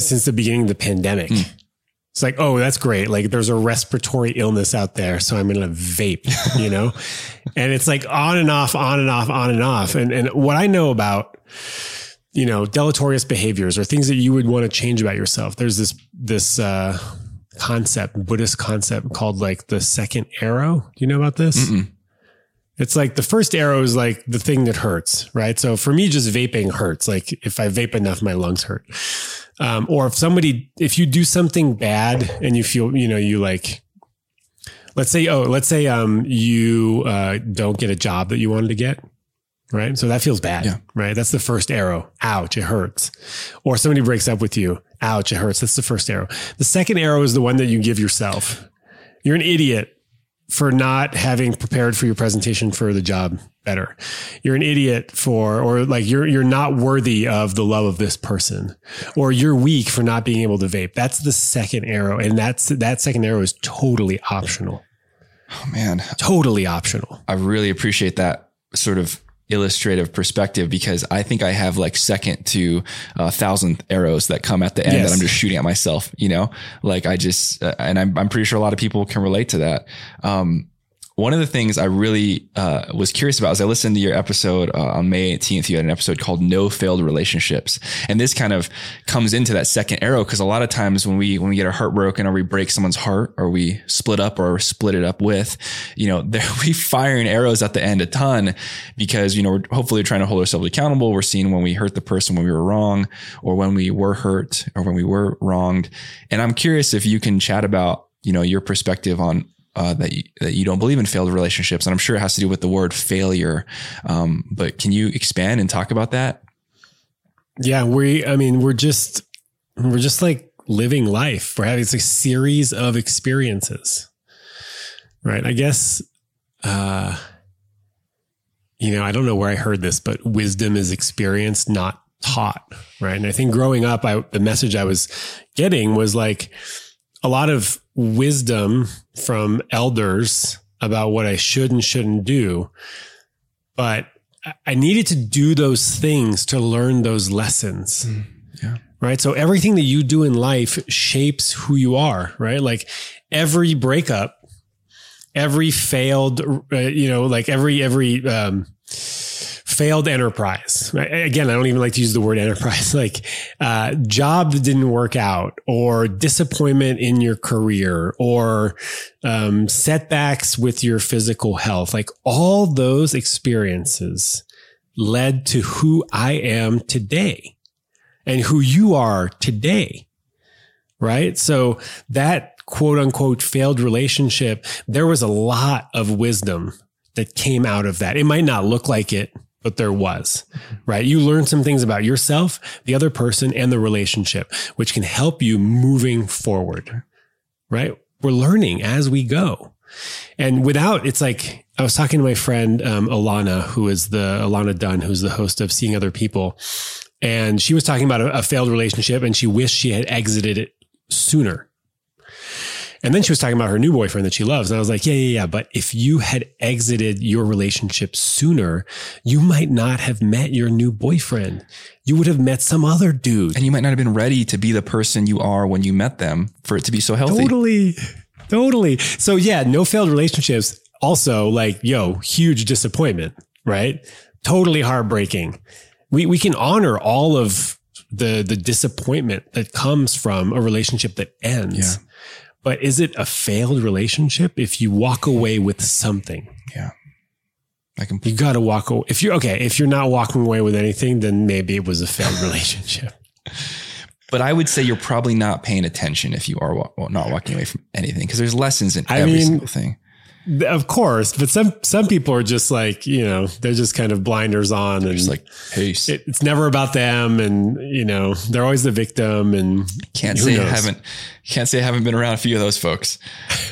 Speaker 2: since the beginning of the pandemic. It's like, oh, that's great. Like there's a respiratory illness out there. So I'm going to vape, you know? and it's like on and off, on and off, on and off. And, and what I know about, you know, deleterious behaviors or things that you would want to change about yourself. There's this, this, uh, concept, Buddhist concept called like the second arrow. Do you know about this?
Speaker 1: Mm-mm.
Speaker 2: It's like the first arrow is like the thing that hurts, right? So for me, just vaping hurts. Like if I vape enough, my lungs hurt. Um, or if somebody, if you do something bad and you feel, you know, you like, let's say, oh, let's say, um, you, uh, don't get a job that you wanted to get. Right. So that feels bad.
Speaker 1: Yeah.
Speaker 2: Right. That's the first arrow. Ouch. It hurts. Or somebody breaks up with you. Ouch. It hurts. That's the first arrow. The second arrow is the one that you give yourself. You're an idiot for not having prepared for your presentation for the job better. You're an idiot for, or like you're, you're not worthy of the love of this person, or you're weak for not being able to vape. That's the second arrow. And that's, that second arrow is totally optional,
Speaker 1: Oh, man.
Speaker 2: totally optional.
Speaker 1: I really appreciate that sort of illustrative perspective because I think I have like second to a thousandth arrows that come at the end
Speaker 2: Yes.
Speaker 1: that I'm just shooting at myself, you know, like I just, uh, and I'm, I'm pretty sure a lot of people can relate to that. Um, one of the things I really uh, was curious about is I listened to your episode uh, on May 18th. You had an episode called "No Failed Relationships," and this kind of comes into that second arrow because a lot of times when we when we get our heart broken or we break someone's heart or we split up or split it up with, you know, there, we firing arrows at the end a ton because you know we're hopefully trying to hold ourselves accountable. We're seeing when we hurt the person when we were wrong or when we were hurt or when we were wronged. And I'm curious if you can chat about you know your perspective on uh, that you, that you don't believe in failed relationships, and I'm sure it has to do with the word failure. Um, but can you expand and talk about that?
Speaker 2: Yeah. We, I mean, we're just, we're just like living life. We're having like series of experiences. Right. I guess, uh, you know, I don't know where I heard this, but wisdom is experienced, not taught. Right. And I think growing up, I, the message I was getting was like a lot of wisdom from elders about what I should and shouldn't do. But I- needed to do those things to learn those lessons.
Speaker 1: yeah.
Speaker 2: Right. So everything that you do in life shapes who you are, right? Like every breakup, every failed, uh, you know, like every, every, um, failed enterprise. Again, I don't even like to use the word enterprise. Like uh, job that didn't work out, or disappointment in your career, or um, setbacks with your physical health. Like all those experiences led to who I am today and who you are today. Right. So that quote unquote failed relationship, there was a lot of wisdom that came out of that. It might not look like it, but there was, right? You learn some things about yourself, the other person, and the relationship, which can help you moving forward, right? We're learning as we go. And without, it's like, I was talking to my friend, um, Alana, who is the, Alana Dunn, who's the host of Seeing Other People. And she was talking about a, a failed relationship and she wished she had exited it sooner. And then she was talking about her new boyfriend that she loves. And I was like, yeah, yeah, yeah. But if you had exited your relationship sooner, you might not have met your new boyfriend. You would have met some other dude.
Speaker 1: And you might not have been ready to be the person you are when you met them for it to be so healthy.
Speaker 2: Totally. Totally. So yeah, no failed relationships. Also like, yo, huge disappointment, right? Totally heartbreaking. We, we can honor all of the, the disappointment that comes from a relationship that ends. Yeah but is it a failed relationship if you walk away with something?
Speaker 1: Yeah.
Speaker 2: I can. You got to walk away. If you're okay, if you're not walking away with anything, then maybe it was a failed relationship.
Speaker 1: But I would say you're probably not paying attention if you are not walking away from anything because there's lessons in I every mean, single thing.
Speaker 2: Of course, but some some people are just like you know they're just kind of blinders on they're and
Speaker 1: like peace.
Speaker 2: It, it's never about them, and you know they're always the victim. And
Speaker 1: can't say knows? I haven't can't say I haven't been around a few of those folks.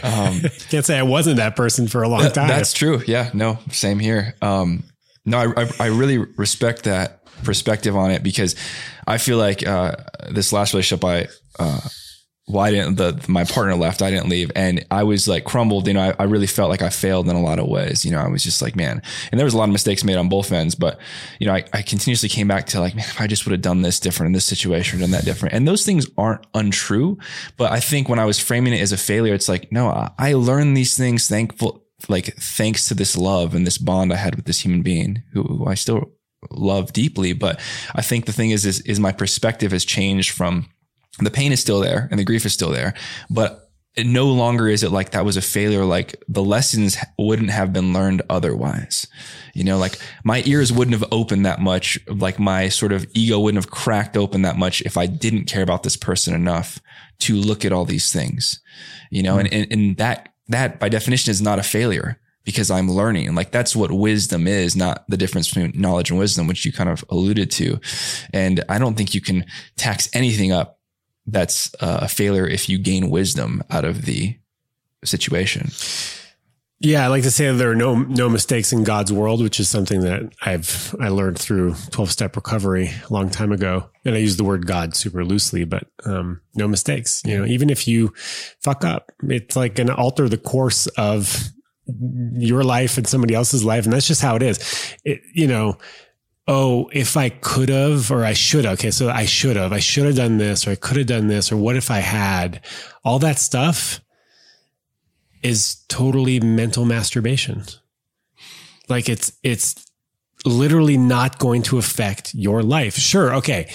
Speaker 2: Um, can't say I wasn't that person for a long time.
Speaker 1: That's true. Yeah, no, same here. Um, no, I, I, I really respect that perspective on it because I feel like uh, this last relationship I uh, well, I didn't, the, my partner left, I didn't leave. And I was like crumbled. You know, I, I, really felt like I failed in a lot of ways. You know, I was just like, man, and there was a lot of mistakes made on both ends, but you know, I, I continuously came back to like, man, if I just would have done this different in this situation, done that different. And those things aren't untrue. But I think when I was framing it as a failure, it's like, no, I, I learned these things thankful, like thanks to this love and this bond I had with this human being who, who I still love deeply. But I think the thing is, is, is my perspective has changed from, the pain is still there and the grief is still there, but no longer is it like that was a failure. Like the lessons wouldn't have been learned otherwise. You know, like my ears wouldn't have opened that much. Like my sort of ego wouldn't have cracked open that much if I didn't care about this person enough to look at all these things, you know, mm-hmm. and, and, and that, that by definition is not a failure because I'm learning. Like that's what wisdom is, not the difference between knowledge and wisdom, which you kind of alluded to. And I don't think you can tax anything up that's a failure if you gain wisdom out of the situation.
Speaker 2: Yeah, I like to say that there are no no mistakes in God's world, which is something that I've I learned through twelve step recovery a long time ago, and I use the word God super loosely, but um, no mistakes. You know, even if you fuck up, it's like going to alter the course of your life and somebody else's life, and that's just how it is. It, you know, oh, if I could have or I should have. Okay. So I should have, I should have done this or I could have done this or what if I had all that stuff is totally mental masturbation. Like it's, it's literally not going to affect your life. Sure. Okay.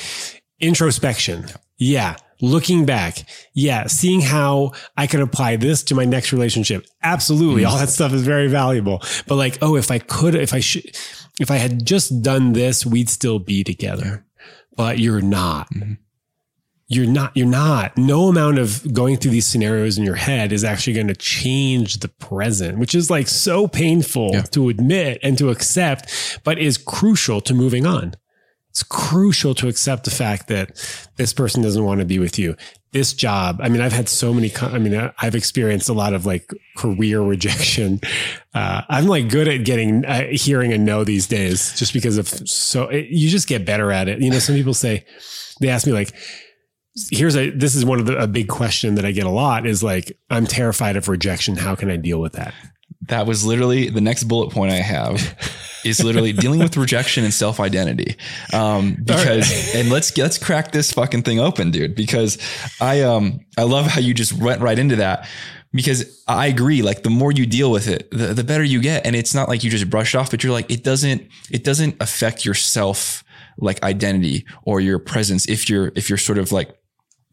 Speaker 2: Introspection. Yeah. Looking back. Yeah. Seeing how I could apply this to my next relationship. Absolutely. Mm-hmm. All that stuff is very valuable. But like, oh, if I could, if I should, if I had just done this, we'd still be together, but you're not. Mm-hmm. You're not, you're not. No amount of going through these scenarios in your head is actually going to change the present, which is like so painful yeah. to admit and to accept, but is crucial to moving on. It's crucial to accept the fact that this person doesn't want to be with you this job, I mean, I've had so many, I mean, I've experienced a lot of like career rejection. Uh, I'm like good at getting, uh, hearing a no these days just because of so it, you just get better at it. You know, some people say, they ask me like, here's a, this is one of the, a big question that I get a lot is like, I'm terrified of rejection. How can I deal with that?
Speaker 1: That was literally the next bullet point I have is literally dealing with rejection and self identity. Um, because, right. and let's, let's crack this fucking thing open, dude, because I, um, I love how you just went right into that because I agree. Like the more you deal with it, the, the better you get. And it's not like you just brush off, but you're like, it doesn't, it doesn't affect your self like identity or your presence. If you're, if you're sort of like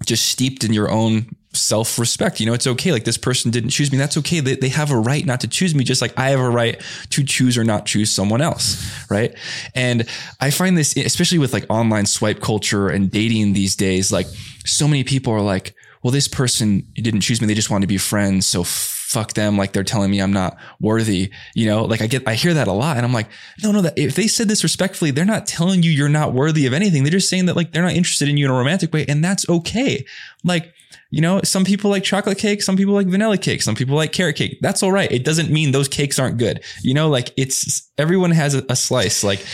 Speaker 1: just steeped in your own self respect. You know, it's okay. Like this person didn't choose me. That's okay. They, they have a right not to choose me, just like I have a right to choose or not choose someone else. Right. And I find this, especially with like online swipe culture and dating these days, like so many people are like, well, this person didn't choose me. They just wanted to be friends. So fuck them. Like they're telling me I'm not worthy. You know, like I get, I hear that a lot and I'm like, no, no, that if they said this respectfully, they're not telling you you're not worthy of anything. They're just saying that like they're not interested in you in a romantic way. And that's okay. Like, you know, some people like chocolate cake, some people like vanilla cake, some people like carrot cake. That's all right. It doesn't mean those cakes aren't good. You know, like it's everyone has a, a slice. Like,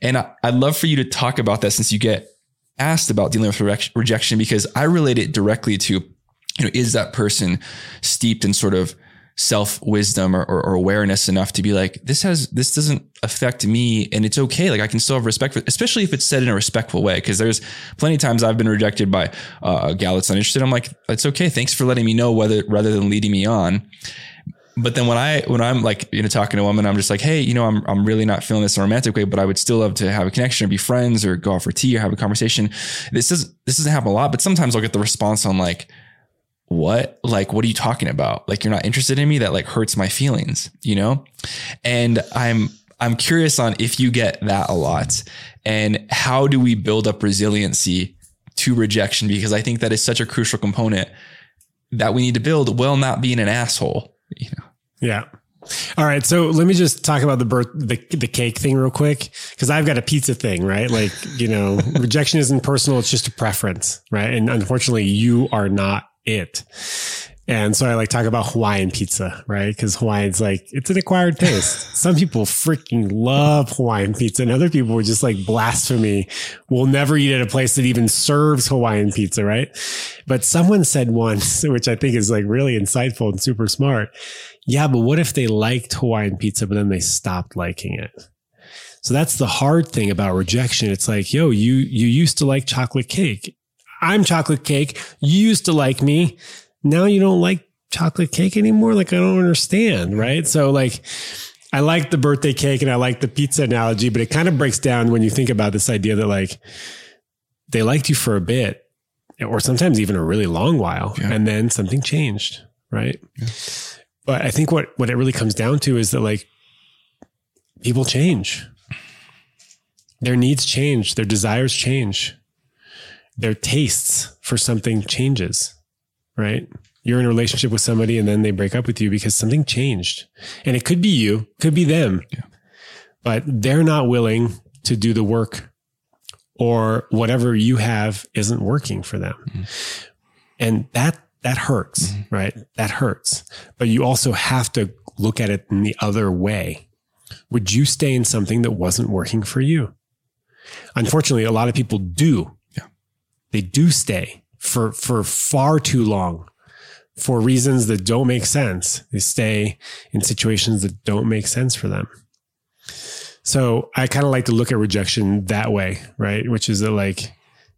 Speaker 1: and I, I'd love for you to talk about that since you get asked about dealing with rejection because I relate it directly to, you know, is that person steeped in sort of self wisdom or, or, or, awareness enough to be like, this has, this doesn't affect me and it's okay. Like I can still have respect for, especially if it's said in a respectful way. Cause there's plenty of times I've been rejected by uh, a gal that's not interested. I'm like, it's okay. Thanks for letting me know whether, rather than leading me on. But then when I, when I'm like, you know, talking to a woman, I'm just like, Hey, you know, I'm, I'm really not feeling this in a romantic way, but I would still love to have a connection or be friends or go out for tea or have a conversation. This does, this doesn't happen a lot, but sometimes I'll get the response on like, what? Like, what are you talking about? Like, you're not interested in me? That like hurts my feelings, you know? And I'm, I'm curious on if you get that a lot and how do we build up resiliency to rejection? Because I think that is such a crucial component that we need to build while not being an asshole, you know?
Speaker 2: Yeah. All right, so let me just talk about the birth the the cake thing real quick because I've got a pizza thing, right? Like you know, rejection isn't personal; it's just a preference, right? And unfortunately, you are not it. And so I like talk about Hawaiian pizza, right? Because Hawaiian's like, it's an acquired taste. Some people freaking love Hawaiian pizza and other people were just like blasphemy. We'll never eat at a place that even serves Hawaiian pizza, right? But someone said once, which I think is like really insightful and super smart. Yeah, but what if they liked Hawaiian pizza, but then they stopped liking it? So that's the hard thing about rejection. It's like, yo, you, you used to like chocolate cake I'm chocolate cake. You used to like me. Now you don't like chocolate cake anymore. Like, I don't understand. Right. So, like, I like the birthday cake and I like the pizza analogy, but it kind of breaks down when you think about this idea that, like, they liked you for a bit or sometimes even a really long while yeah. and then something changed. Right. Yeah. But I think what, what it really comes down to is that, like, people change. Their needs change, their desires change their tastes for something changes, right? You're in a relationship with somebody and then they break up with you because something changed. And it could be you, could be them, yeah. but they're not willing to do the work or whatever you have isn't working for them. Mm-hmm. And that, that hurts, mm-hmm. right? That hurts. But you also have to look at it in the other way. Would you stay in something that wasn't working for you? Unfortunately, a lot of people do they do stay for, for far too long for reasons that don't make sense. They stay in situations that don't make sense for them. So I kind of like to look at rejection that way, right? Which is that like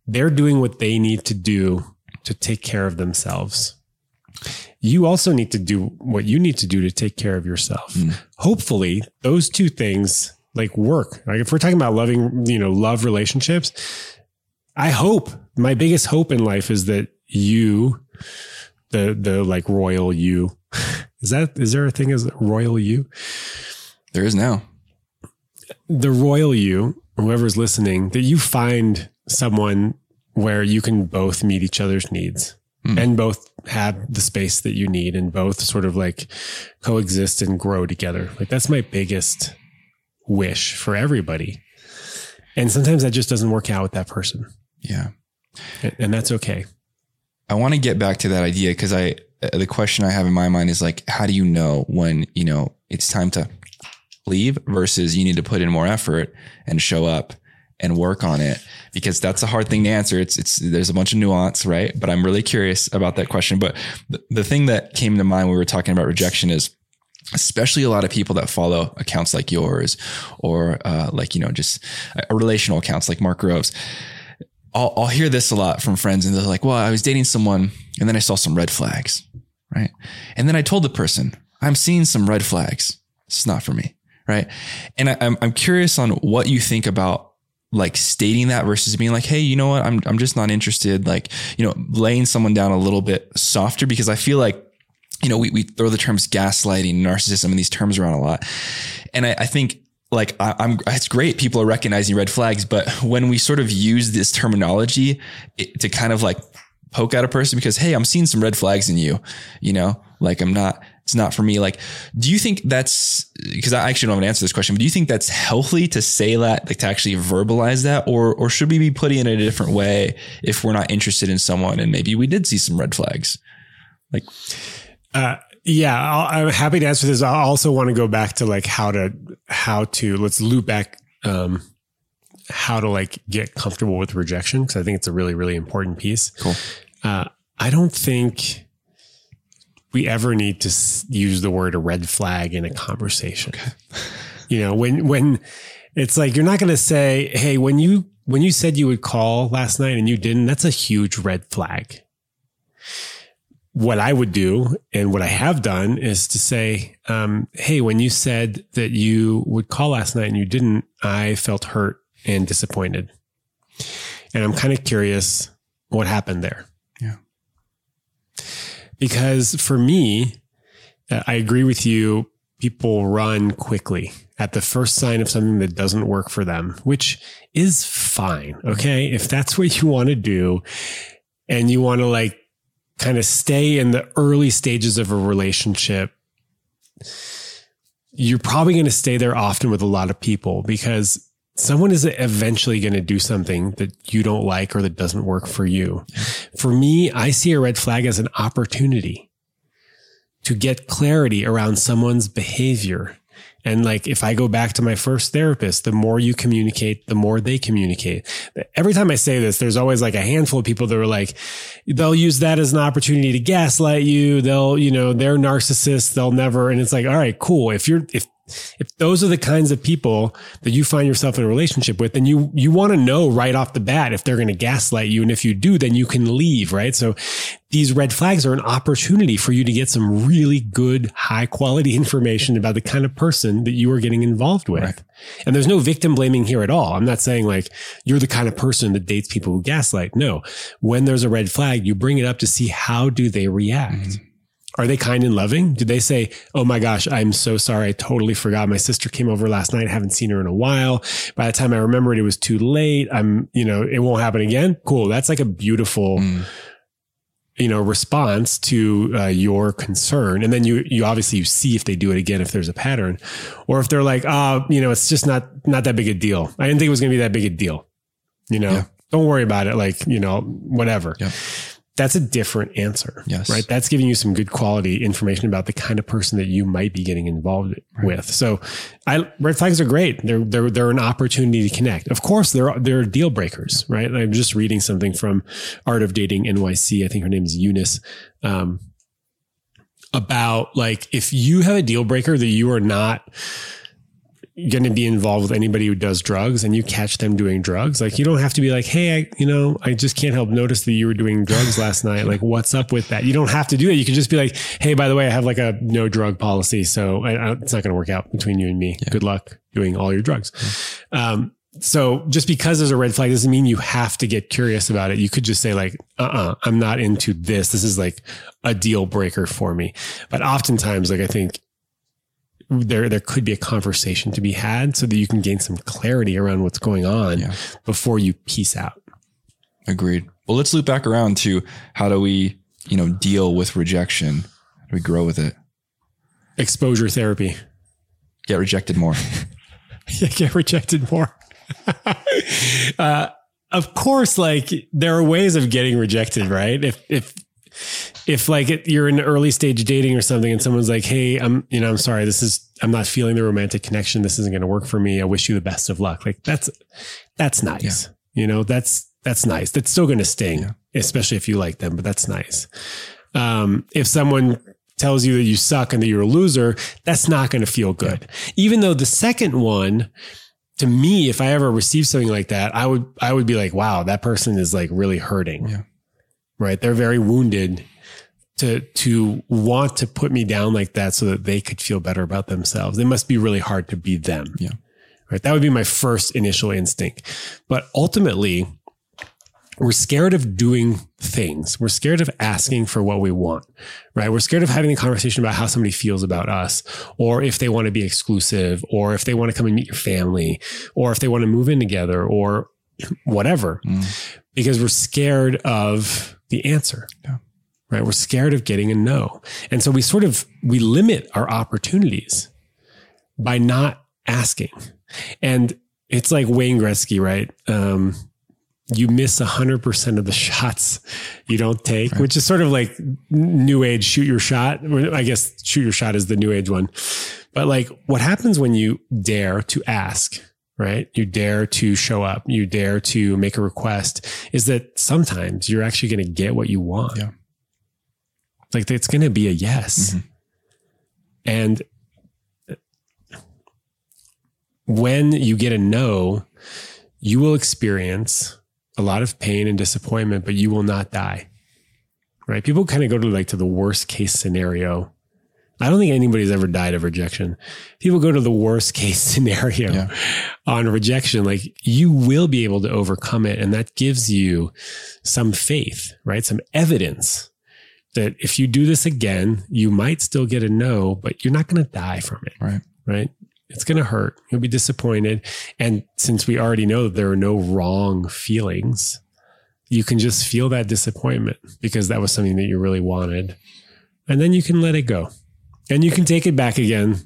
Speaker 2: they're doing what they need to do to take care of themselves. You also need to do what you need to do to take care of yourself. Mm. Hopefully, those two things like work. Like if we're talking about loving, you know, love relationships, I hope my biggest hope in life is that you, the the like royal you, is that is there a thing as royal you?
Speaker 1: There is now.
Speaker 2: The royal you, whoever's listening, that you find someone where you can both meet each other's needs mm. and both have the space that you need and both sort of like coexist and grow together. Like that's my biggest wish for everybody. And sometimes that just doesn't work out with that person.
Speaker 1: Yeah.
Speaker 2: And that's okay.
Speaker 1: I want to get back to that idea because I, the question I have in my mind is like, how do you know when, you know, it's time to leave versus you need to put in more effort and show up and work on it? Because that's a hard thing to answer. It's, it's, there's a bunch of nuance, right? But I'm really curious about that question. But the, the thing that came to mind when we were talking about rejection is especially a lot of people that follow accounts like yours or uh, like you know just uh, relational accounts like Mark Groves. I'll, I'll hear this a lot from friends, and they're like, "Well, I was dating someone, and then I saw some red flags, right? And then I told the person, I'm seeing some red flags. It's not for me, right? And I, I'm I'm curious on what you think about like stating that versus being like, hey, you know what? I'm I'm just not interested. Like, you know, laying someone down a little bit softer because I feel like, you know, we, we throw the terms gaslighting, narcissism, and these terms around a lot. And I, I think like I, am it's great people are recognizing red flags, but when we sort of use this terminology it, to kind of like poke at a person because hey, I'm seeing some red flags in you, you know, like I'm not it's not for me. Like, do you think that's because I actually don't have an answer to this question, but do you think that's healthy to say that, like to actually verbalize that, or or should we be putting it in a different way if we're not interested in someone and maybe we did see some red flags? Like,
Speaker 2: uh, yeah, i am happy to answer this. I also want to go back to like how to how to let's loop back. Um, how to like get comfortable with rejection because I think it's a really really important piece.
Speaker 1: Cool.
Speaker 2: Uh, I don't think we ever need to use the word a red flag in a conversation. Okay. You know, when, when it's like, you're not going to say, Hey, when you, when you said you would call last night and you didn't, that's a huge red flag. What I would do and what I have done is to say, um, Hey, when you said that you would call last night and you didn't, I felt hurt and disappointed. And I'm kind of curious what happened there Yeah. because for me, uh, I agree with you. People run quickly at the first sign of something that doesn't work for them, which is fine. Okay. If that's what you want to do and you want to like kind of stay in the early stages of a relationship, you're probably going to stay there often with a lot of people because someone is eventually going to do something that you don't like or that doesn't work for you. For me, I see a red flag as an opportunity to get clarity around someone's behavior. And like, if I go back to my first therapist, the more you communicate, the more they communicate. Every time I say this, there's always like a handful of people that are like, they'll use that as an opportunity to gaslight you. They'll, you know, they're narcissists. They'll never. And it's like, all right, cool. If you're, if if those are the kinds of people that you find yourself in a relationship with, then you, you want to know right off the bat if they're going to gaslight you. And if you do, then you can leave, right? So these red flags are an opportunity for you to get some really good, high quality information about the kind of person that you are getting involved with. Right. And there's no victim blaming here at all. I'm not saying like you're the kind of person that dates people who gaslight. No, when there's a red flag, you bring it up to see how do they react. Mm-hmm. Are they kind and loving? Do they say, Oh my gosh, I'm so sorry. I totally forgot. My sister came over last night. I haven't seen her in a while. By the time I remembered it was too late. I'm, you know, it won't happen again. Cool. That's like a beautiful, mm. you know, response to uh, your concern. And then you, you obviously you see if they do it again, if there's a pattern or if they're like, oh, you know, it's just not, not that big a deal. I didn't think it was going to be that big a deal. You know, yeah. don't worry about it. Like, you know, whatever. Yeah that's a different answer.
Speaker 1: Yes.
Speaker 2: Right. That's giving you some good quality information about the kind of person that you might be getting involved right. with. So I, red flags are great. They're, they're, they're an opportunity to connect. Of course, they're, they're deal breakers, right? I'm just reading something from Art of Dating NYC. I think her name is Eunice. Um, about like, if you have a deal breaker that you are not, going to be involved with anybody who does drugs and you catch them doing drugs, like you don't have to be like, Hey, I, you know, I just can't help notice that you were doing drugs last night. Like, what's up with that? You don't have to do it. You can just be like, Hey, by the way, I have like a no drug policy. So I, I, it's not going to work out between you and me. Yeah. Good luck doing all your drugs. Yeah. Um, so just because there's a red flag doesn't mean you have to get curious about it. You could just say like, uh uh-uh, uh, i am not into this. This is like a deal breaker for me. But oftentimes, like I think there there could be a conversation to be had so that you can gain some clarity around what's going on yeah. before you peace out.
Speaker 1: Agreed. Well, let's loop back around to how do we, you know, deal with rejection? How do we grow with it?
Speaker 2: Exposure therapy.
Speaker 1: Get rejected more.
Speaker 2: yeah, get rejected more. uh, of course, like there are ways of getting rejected, right? If if if like it, you're in an early stage dating or something and someone's like, Hey, I'm, you know, I'm sorry. This is, I'm not feeling the romantic connection. This isn't going to work for me. I wish you the best of luck. Like that's, that's nice. Yeah. You know, that's, that's nice. That's still going to sting, yeah. especially if you like them, but that's nice. Um, if someone tells you that you suck and that you're a loser, that's not going to feel good. Yeah. Even though the second one, to me, if I ever receive something like that, I would I would be like, wow, that person is like really hurting.
Speaker 1: Yeah.
Speaker 2: Right. They're very wounded to to want to put me down like that so that they could feel better about themselves. It must be really hard to be them.
Speaker 1: Yeah.
Speaker 2: Right. That would be my first initial instinct. But ultimately, we're scared of doing things. We're scared of asking for what we want, right? We're scared of having a conversation about how somebody feels about us, or if they want to be exclusive, or if they want to come and meet your family, or if they want to move in together, or whatever, mm. because we're scared of the answer.
Speaker 1: Yeah.
Speaker 2: Right. We're scared of getting a no. And so we sort of, we limit our opportunities by not asking. And it's like Wayne Gretzky, right? Um, you miss 100% of the shots you don't take, right. which is sort of like new age shoot your shot. I guess shoot your shot is the new age one. But like what happens when you dare to ask, right? You dare to show up, you dare to make a request is that sometimes you're actually going to get what you want.
Speaker 1: Yeah.
Speaker 2: Like it's going to be a yes. Mm-hmm. And when you get a no, you will experience a lot of pain and disappointment, but you will not die. Right? People kind of go to like to the worst case scenario. I don't think anybody's ever died of rejection. People go to the worst case scenario yeah. on rejection. Like you will be able to overcome it. And that gives you some faith, right? Some evidence that if you do this again, you might still get a no, but you're not going to die from it.
Speaker 1: Right.
Speaker 2: Right. It's going to hurt. You'll be disappointed. And since we already know that there are no wrong feelings, you can just feel that disappointment because that was something that you really wanted. And then you can let it go. And you can take it back again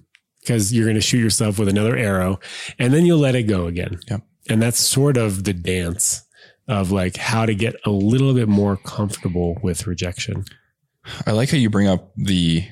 Speaker 2: because you're going to shoot yourself with another arrow and then you'll let it go again.
Speaker 1: Yep.
Speaker 2: And that's sort of the dance of like how to get a little bit more comfortable with rejection.
Speaker 1: I like how you bring up the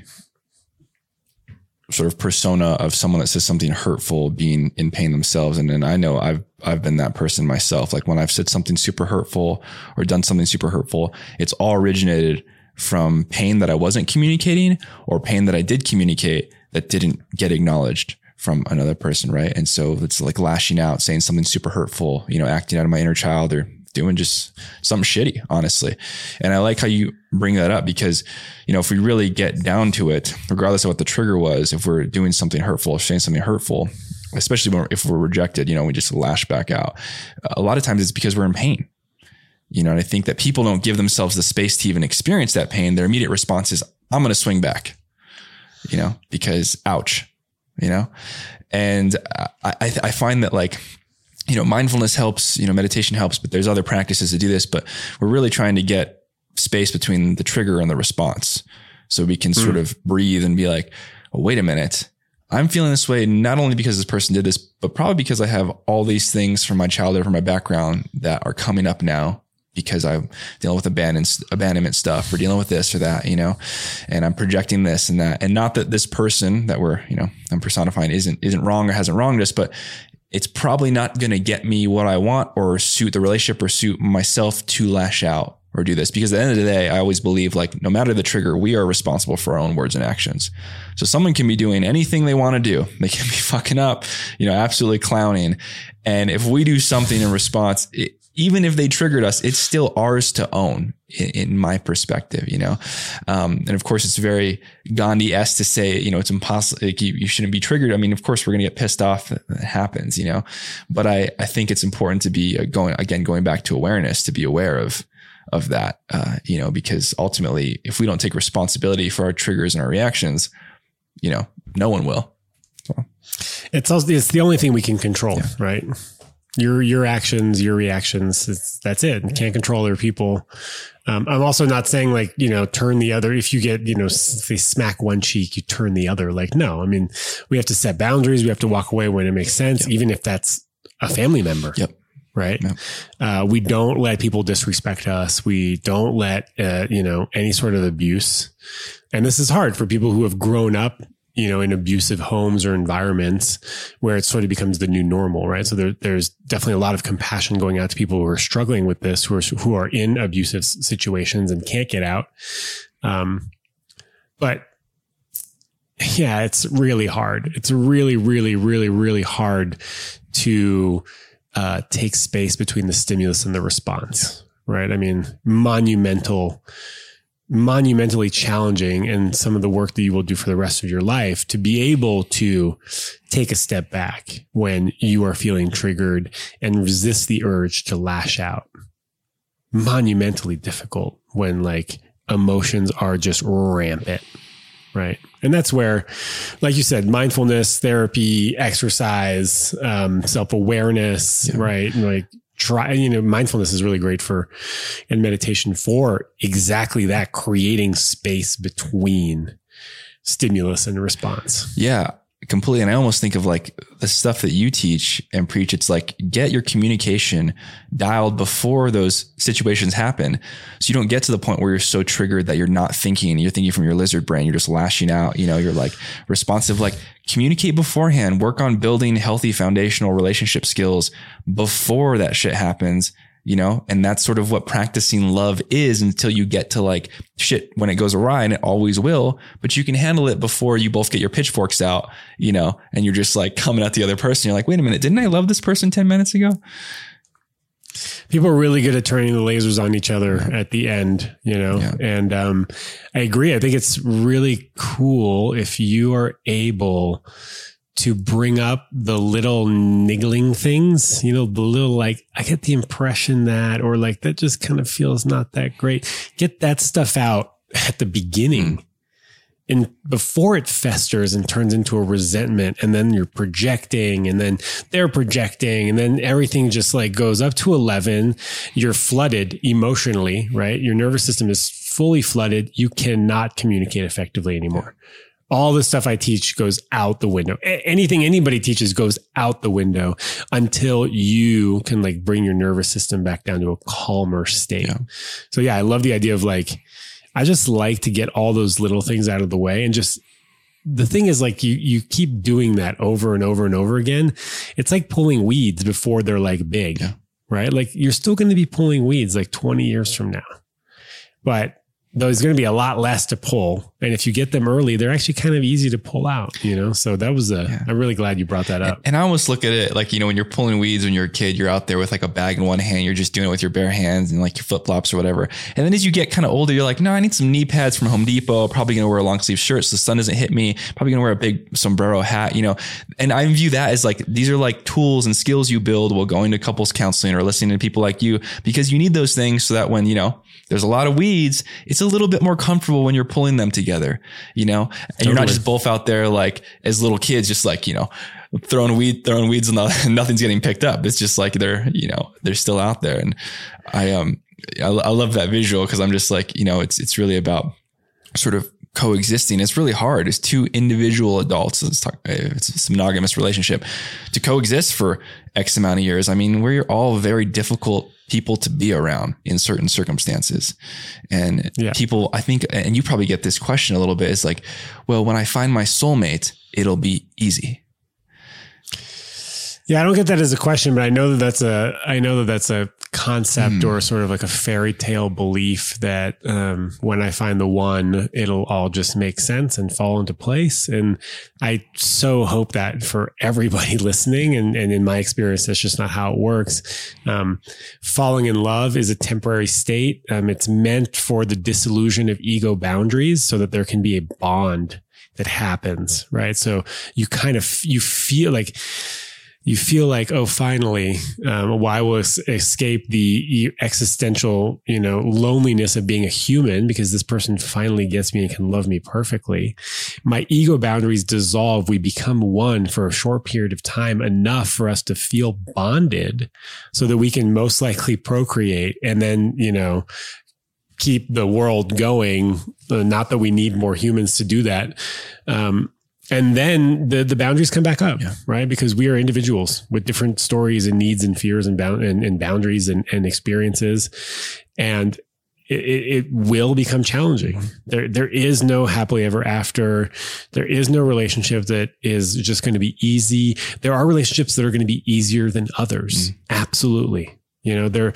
Speaker 1: sort of persona of someone that says something hurtful being in pain themselves. And then I know I've, I've been that person myself. Like when I've said something super hurtful or done something super hurtful, it's all originated from pain that I wasn't communicating or pain that I did communicate that didn't get acknowledged from another person. Right. And so it's like lashing out, saying something super hurtful, you know, acting out of my inner child or doing just something shitty, honestly. And I like how you bring that up because, you know, if we really get down to it, regardless of what the trigger was, if we're doing something hurtful, saying something hurtful, especially when, if we're rejected, you know, we just lash back out. A lot of times it's because we're in pain. You know, and I think that people don't give themselves the space to even experience that pain. Their immediate response is, I'm going to swing back, you know, because ouch, you know, and I, I, I find that like, you know, mindfulness helps, you know, meditation helps, but there's other practices to do this, but we're really trying to get space between the trigger and the response. So we can mm. sort of breathe and be like, oh, wait a minute. I'm feeling this way not only because this person did this, but probably because I have all these things from my childhood, from my background that are coming up now because I'm dealing with abandonment, abandonment stuff or dealing with this or that, you know, and I'm projecting this and that. And not that this person that we're, you know, I'm personifying isn't, isn't wrong or hasn't wronged us, but it's probably not going to get me what I want or suit the relationship or suit myself to lash out or do this. Because at the end of the day, I always believe like no matter the trigger, we are responsible for our own words and actions. So someone can be doing anything they want to do. They can be fucking up, you know, absolutely clowning. And if we do something in response, it, even if they triggered us, it's still ours to own in, in my perspective, you know? Um, and of course, it's very Gandhi-esque to say, you know, it's impossible. Like you, you shouldn't be triggered. I mean, of course, we're going to get pissed off. That happens, you know, but I, I think it's important to be uh, going, again, going back to awareness, to be aware of, of that, uh, you know, because ultimately, if we don't take responsibility for our triggers and our reactions, you know, no one will.
Speaker 2: So. It's also, it's the only thing we can control, yeah. right? Your your actions, your reactions. that's it. You can't control other people. Um, I'm also not saying like you know turn the other. If you get you know they smack one cheek, you turn the other. Like no, I mean we have to set boundaries. We have to walk away when it makes sense, yep. even if that's a family member.
Speaker 1: Yep.
Speaker 2: Right. Yep. Uh, we don't let people disrespect us. We don't let uh, you know any sort of abuse. And this is hard for people who have grown up you know, in abusive homes or environments where it sort of becomes the new normal, right? So there, there's definitely a lot of compassion going out to people who are struggling with this, who are, who are in abusive situations and can't get out. Um, but yeah, it's really hard. It's really, really, really, really hard to uh, take space between the stimulus and the response, right? I mean, monumental, monumentally challenging, and some of the work that you will do for the rest of your life to be able to take a step back when you are feeling triggered and resist the urge to lash out. Monumentally difficult when like emotions are just rampant. Right. And that's where, like you said, mindfulness, therapy, exercise, um, self awareness, yeah. right? like try, you know, mindfulness is really great for and meditation for exactly that, creating space between stimulus and response.
Speaker 1: Yeah completely. And I almost think of like the stuff that you teach and preach. It's like get your communication dialed before those situations happen. So you don't get to the point where you're so triggered that you're not thinking, you're thinking from your lizard brain. You're just lashing out, you know, you're like responsive, like communicate beforehand, work on building healthy foundational relationship skills before that shit happens you know, and that's sort of what practicing love is until you get to like shit when it goes awry and it always will, but you can handle it before you both get your pitchforks out, you know, and you're just like coming at the other person. You're like, wait a minute, didn't I love this person 10 minutes ago?
Speaker 2: People are really good at turning the lasers on each other at the end, you know, yeah. and um, I agree. I think it's really cool if you are able to bring up the little niggling things, you know, the little like, I get the impression that, or like that just kind of feels not that great. Get that stuff out at the beginning. Mm. And before it festers and turns into a resentment, and then you're projecting, and then they're projecting, and then everything just like goes up to 11. You're flooded emotionally, right? Your nervous system is fully flooded. You cannot communicate effectively anymore all the stuff I teach goes out the window. A- anything anybody teaches goes out the window until you can like bring your nervous system back down to a calmer state. Yeah. So yeah, I love the idea of like, I just like to get all those little things out of the way and just the thing is like you you keep doing that over and over and over again. It's like pulling weeds before they're like big, yeah. right? Like you're still going to be pulling weeds like 20 years from now. But there's going to be a lot less to pull. And if you get them early, they're actually kind of easy to pull out, you know? So that was a, yeah. I'm really glad you brought that up.
Speaker 1: And I almost look at it like, you know, when you're pulling weeds when you're a kid, you're out there with like a bag in one hand, you're just doing it with your bare hands and like your flip flops or whatever. And then as you get kind of older, you're like, no, I need some knee pads from Home Depot. Probably going to wear a long sleeve shirt so the sun doesn't hit me. Probably going to wear a big sombrero hat, you know? And I view that as like, these are like tools and skills you build while going to couples counseling or listening to people like you because you need those things so that when, you know, there's a lot of weeds. It's a little bit more comfortable when you're pulling them together, you know, and totally. you're not just both out there like as little kids, just like, you know, throwing weed, throwing weeds and nothing's getting picked up. It's just like they're, you know, they're still out there. And I, um, I, I love that visual because I'm just like, you know, it's, it's really about sort of coexisting. It's really hard. It's two individual adults. Let's talk, it's a monogamous relationship to coexist for X amount of years. I mean, we're all very difficult people to be around in certain circumstances. And yeah. people, I think, and you probably get this question a little bit is like, well, when I find my soulmate, it'll be easy.
Speaker 2: Yeah, I don't get that as a question, but I know that that's a I know that that's a concept mm. or sort of like a fairy tale belief that um, when I find the one, it'll all just make sense and fall into place. And I so hope that for everybody listening, and, and in my experience, that's just not how it works. Um, falling in love is a temporary state. Um, it's meant for the disillusion of ego boundaries, so that there can be a bond that happens, right? So you kind of you feel like you feel like, oh, finally, um, I will escape the existential, you know, loneliness of being a human because this person finally gets me and can love me perfectly. My ego boundaries dissolve. We become one for a short period of time, enough for us to feel bonded so that we can most likely procreate and then, you know, keep the world going. Uh, not that we need more humans to do that. Um, and then the the boundaries come back up, yeah. right? Because we are individuals with different stories and needs and fears and bound and, and boundaries and, and experiences, and it, it, will become challenging. Mm-hmm. There there is no happily ever after. There is no relationship that is just going to be easy. There are relationships that are going to be easier than others. Mm-hmm. Absolutely, you know there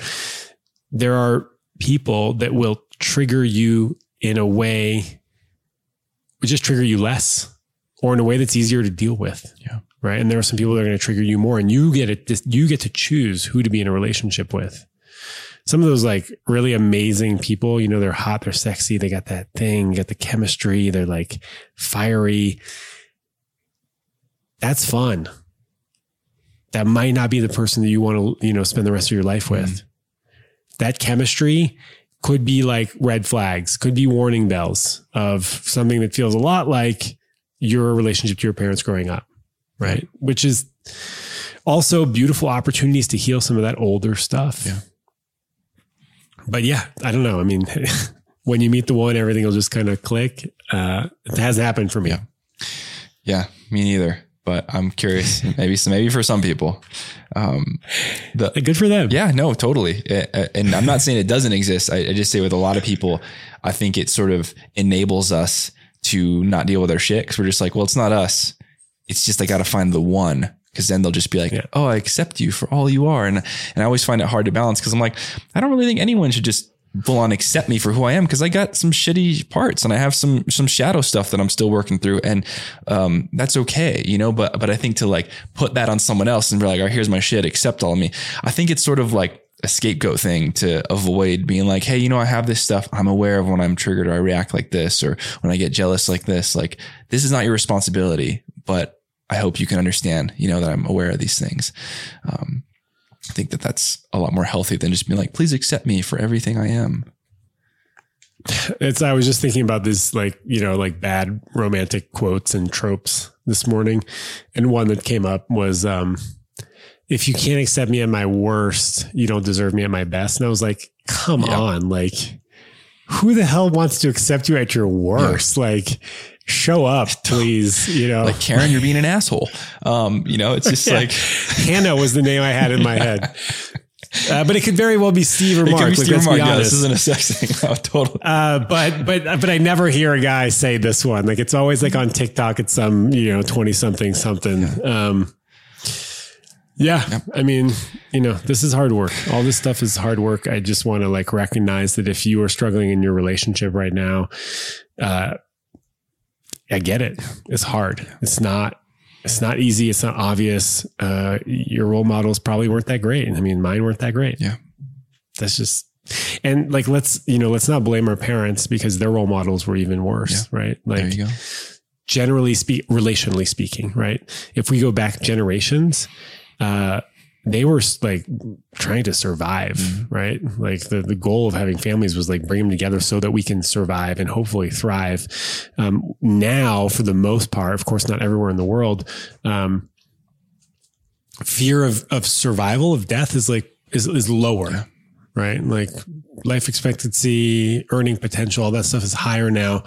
Speaker 2: there are people that will trigger you in a way, just trigger you less or in a way that's easier to deal with.
Speaker 1: Yeah.
Speaker 2: Right. And there are some people that are going to trigger you more and you get it. You get to choose who to be in a relationship with. Some of those like really amazing people, you know, they're hot, they're sexy, they got that thing, got the chemistry, they're like fiery. That's fun. That might not be the person that you want to, you know, spend the rest of your life with. Mm. That chemistry could be like red flags, could be warning bells of something that feels a lot like your relationship to your parents growing up, right? Which is also beautiful opportunities to heal some of that older stuff.
Speaker 1: Yeah.
Speaker 2: But yeah, I don't know. I mean, when you meet the one, everything will just kind of click. Uh, it hasn't happened for me.
Speaker 1: Yeah. yeah, me neither. But I'm curious, maybe maybe for some people, um,
Speaker 2: the, good for them.
Speaker 1: Yeah, no, totally. And I'm not saying it doesn't exist. I, I just say with a lot of people, I think it sort of enables us to not deal with our shit because we're just like, well, it's not us. It's just I got to find the one because then they'll just be like, yeah. oh, I accept you for all you are. And, and I always find it hard to balance because I'm like, I don't really think anyone should just full on accept me for who I am because I got some shitty parts and I have some some shadow stuff that I'm still working through and um, that's okay, you know. But but I think to like put that on someone else and be like, oh, here's my shit, accept all of me. I think it's sort of like a scapegoat thing to avoid being like, hey, you know, I have this stuff. I'm aware of when I'm triggered or I react like this or when I get jealous like this. Like, this is not your responsibility, but I hope you can understand, you know, that I'm aware of these things. Um, I think that that's a lot more healthy than just being like, please accept me for everything I am.
Speaker 2: It's, I was just thinking about this, like, you know, like bad romantic quotes and tropes this morning. And one that came up was, um, if you can't accept me at my worst, you don't deserve me at my best. And I was like, come yeah. on. Like, who the hell wants to accept you at your worst? Yeah. Like, show up, please. You know,
Speaker 1: like Karen, you're being an asshole. Um, you know, it's just yeah. like
Speaker 2: Hannah was the name I had in my head. Uh, but it could very well be Steve or Mark. Be
Speaker 1: Steve or Mark. Yeah, this isn't a sex thing. Oh, totally.
Speaker 2: Uh, but but but I never hear a guy say this one. Like it's always like on TikTok. It's some you know twenty something something. Um, yeah, yep. I mean, you know, this is hard work. All this stuff is hard work. I just want to like recognize that if you are struggling in your relationship right now, uh, I get it. It's hard. It's not. It's not easy. It's not obvious. Uh, your role models probably weren't that great. I mean, mine weren't that great.
Speaker 1: Yeah,
Speaker 2: that's just. And like, let's you know, let's not blame our parents because their role models were even worse, yeah. right? Like,
Speaker 1: there you go.
Speaker 2: Generally speak, relationally speaking, right? If we go back generations, uh, they were like trying to survive, mm-hmm. right? Like the, the goal of having families was like bring them together so that we can survive and hopefully thrive. Um, now, for the most part, of course, not everywhere in the world, um, fear of, of survival of death is like, is, is lower, yeah. right? Like life expectancy, earning potential, all that stuff is higher now.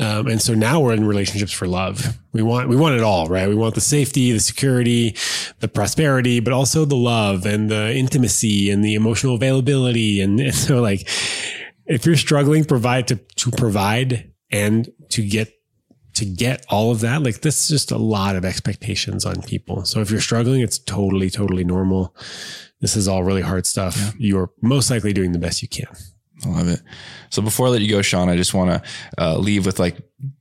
Speaker 2: Um, and so now we're in relationships for love. We want, we want it all, right? We want the safety, the security, the prosperity, but also the love and the intimacy and the emotional availability. And, and so like, if you're struggling provide to, to provide and to get to get all of that, like this is just a lot of expectations on people. So if you're struggling, it's totally, totally normal. This is all really hard stuff. Yeah. You're most likely doing the best you can.
Speaker 1: I love it. So before I let you go, Sean, I just want to uh, leave with like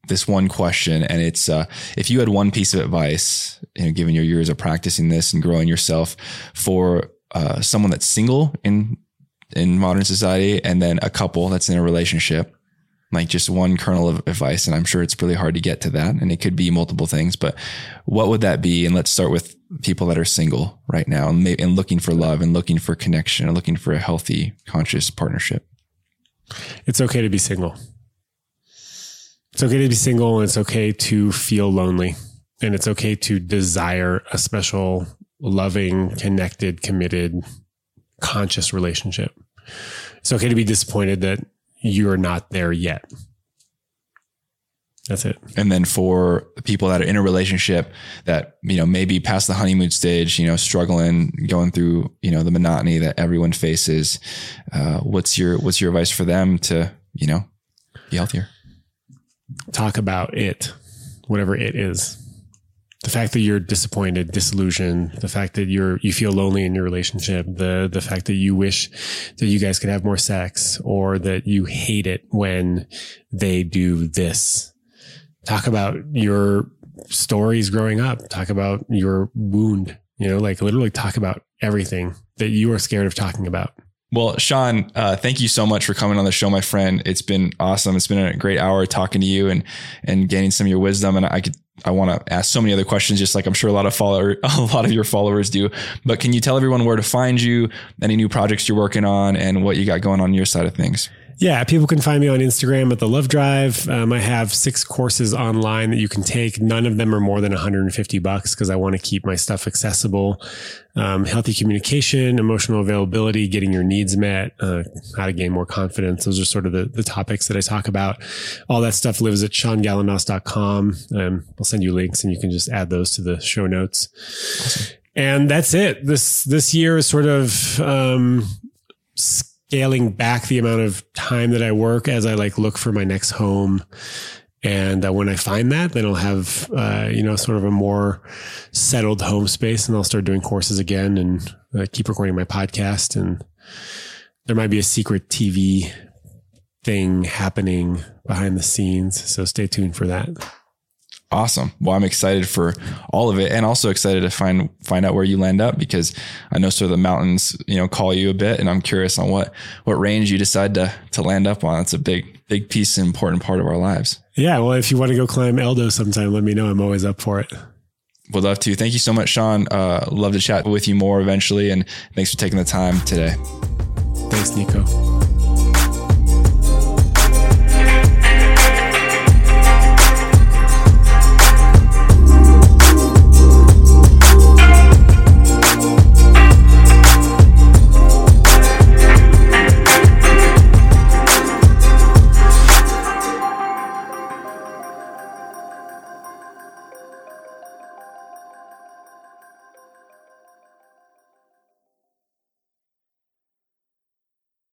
Speaker 1: this one question, and it's uh, if you had one piece of advice, you know, given your years of practicing this and growing yourself, for uh, someone that's single in in modern society, and then a couple that's in a relationship, like just one kernel of advice, and I'm sure it's really hard to get to that, and it could be multiple things, but what would that be? And let's start with people that are single right now and, and looking for love and looking for connection and looking for a healthy, conscious partnership.
Speaker 2: It's okay to be single. It's okay to be single and it's okay to feel lonely. And it's okay to desire a special, loving, connected, committed, conscious relationship. It's okay to be disappointed that you're not there yet. That's it.
Speaker 1: And then for people that are in a relationship that, you know, maybe past the honeymoon stage, you know, struggling, going through, you know, the monotony that everyone faces, uh, what's your, what's your advice for them to, you know, be healthier?
Speaker 2: Talk about it, whatever it is. The fact that you're disappointed, disillusioned, the fact that you're, you feel lonely in your relationship, the, the fact that you wish that you guys could have more sex or that you hate it when they do this talk about your stories growing up, talk about your wound, you know, like literally talk about everything that you are scared of talking about.
Speaker 1: Well, Sean, uh, thank you so much for coming on the show, my friend. It's been awesome. It's been a great hour talking to you and and gaining some of your wisdom. And I could I want to ask so many other questions, just like I'm sure a lot of follower a lot of your followers do. But can you tell everyone where to find you, any new projects you're working on, and what you got going on your side of things?
Speaker 2: Yeah, people can find me on Instagram at the Love Drive. Um, I have six courses online that you can take. None of them are more than 150 bucks because I want to keep my stuff accessible. Um, healthy communication, emotional availability, getting your needs met, uh, how to gain more confidence. Those are sort of the, the topics that I talk about. All that stuff lives at seangallinos.com. Um, I'll send you links and you can just add those to the show notes. Awesome. And that's it. This, this year is sort of, um, scaling back the amount of time that I work as I like look for my next home. And uh, when I find that, then I'll have, uh, you know, sort of a more settled home space and I'll start doing courses again and uh, keep recording my podcast. And there might be a secret TV thing happening behind the scenes. So stay tuned for that.
Speaker 1: Awesome. Well, I'm excited for all of it and also excited to find find out where you land up because I know sort of the mountains, you know, call you a bit and I'm curious on what what range you decide to to land up on. It's a big big piece and important part of our lives.
Speaker 2: Yeah, well, if you want to go climb Eldo sometime, let me know. I'm always up for it.
Speaker 1: Would love to. Thank you so much, Sean. Uh, love to chat with you more eventually and thanks for taking the time today.
Speaker 2: Thanks, Nico.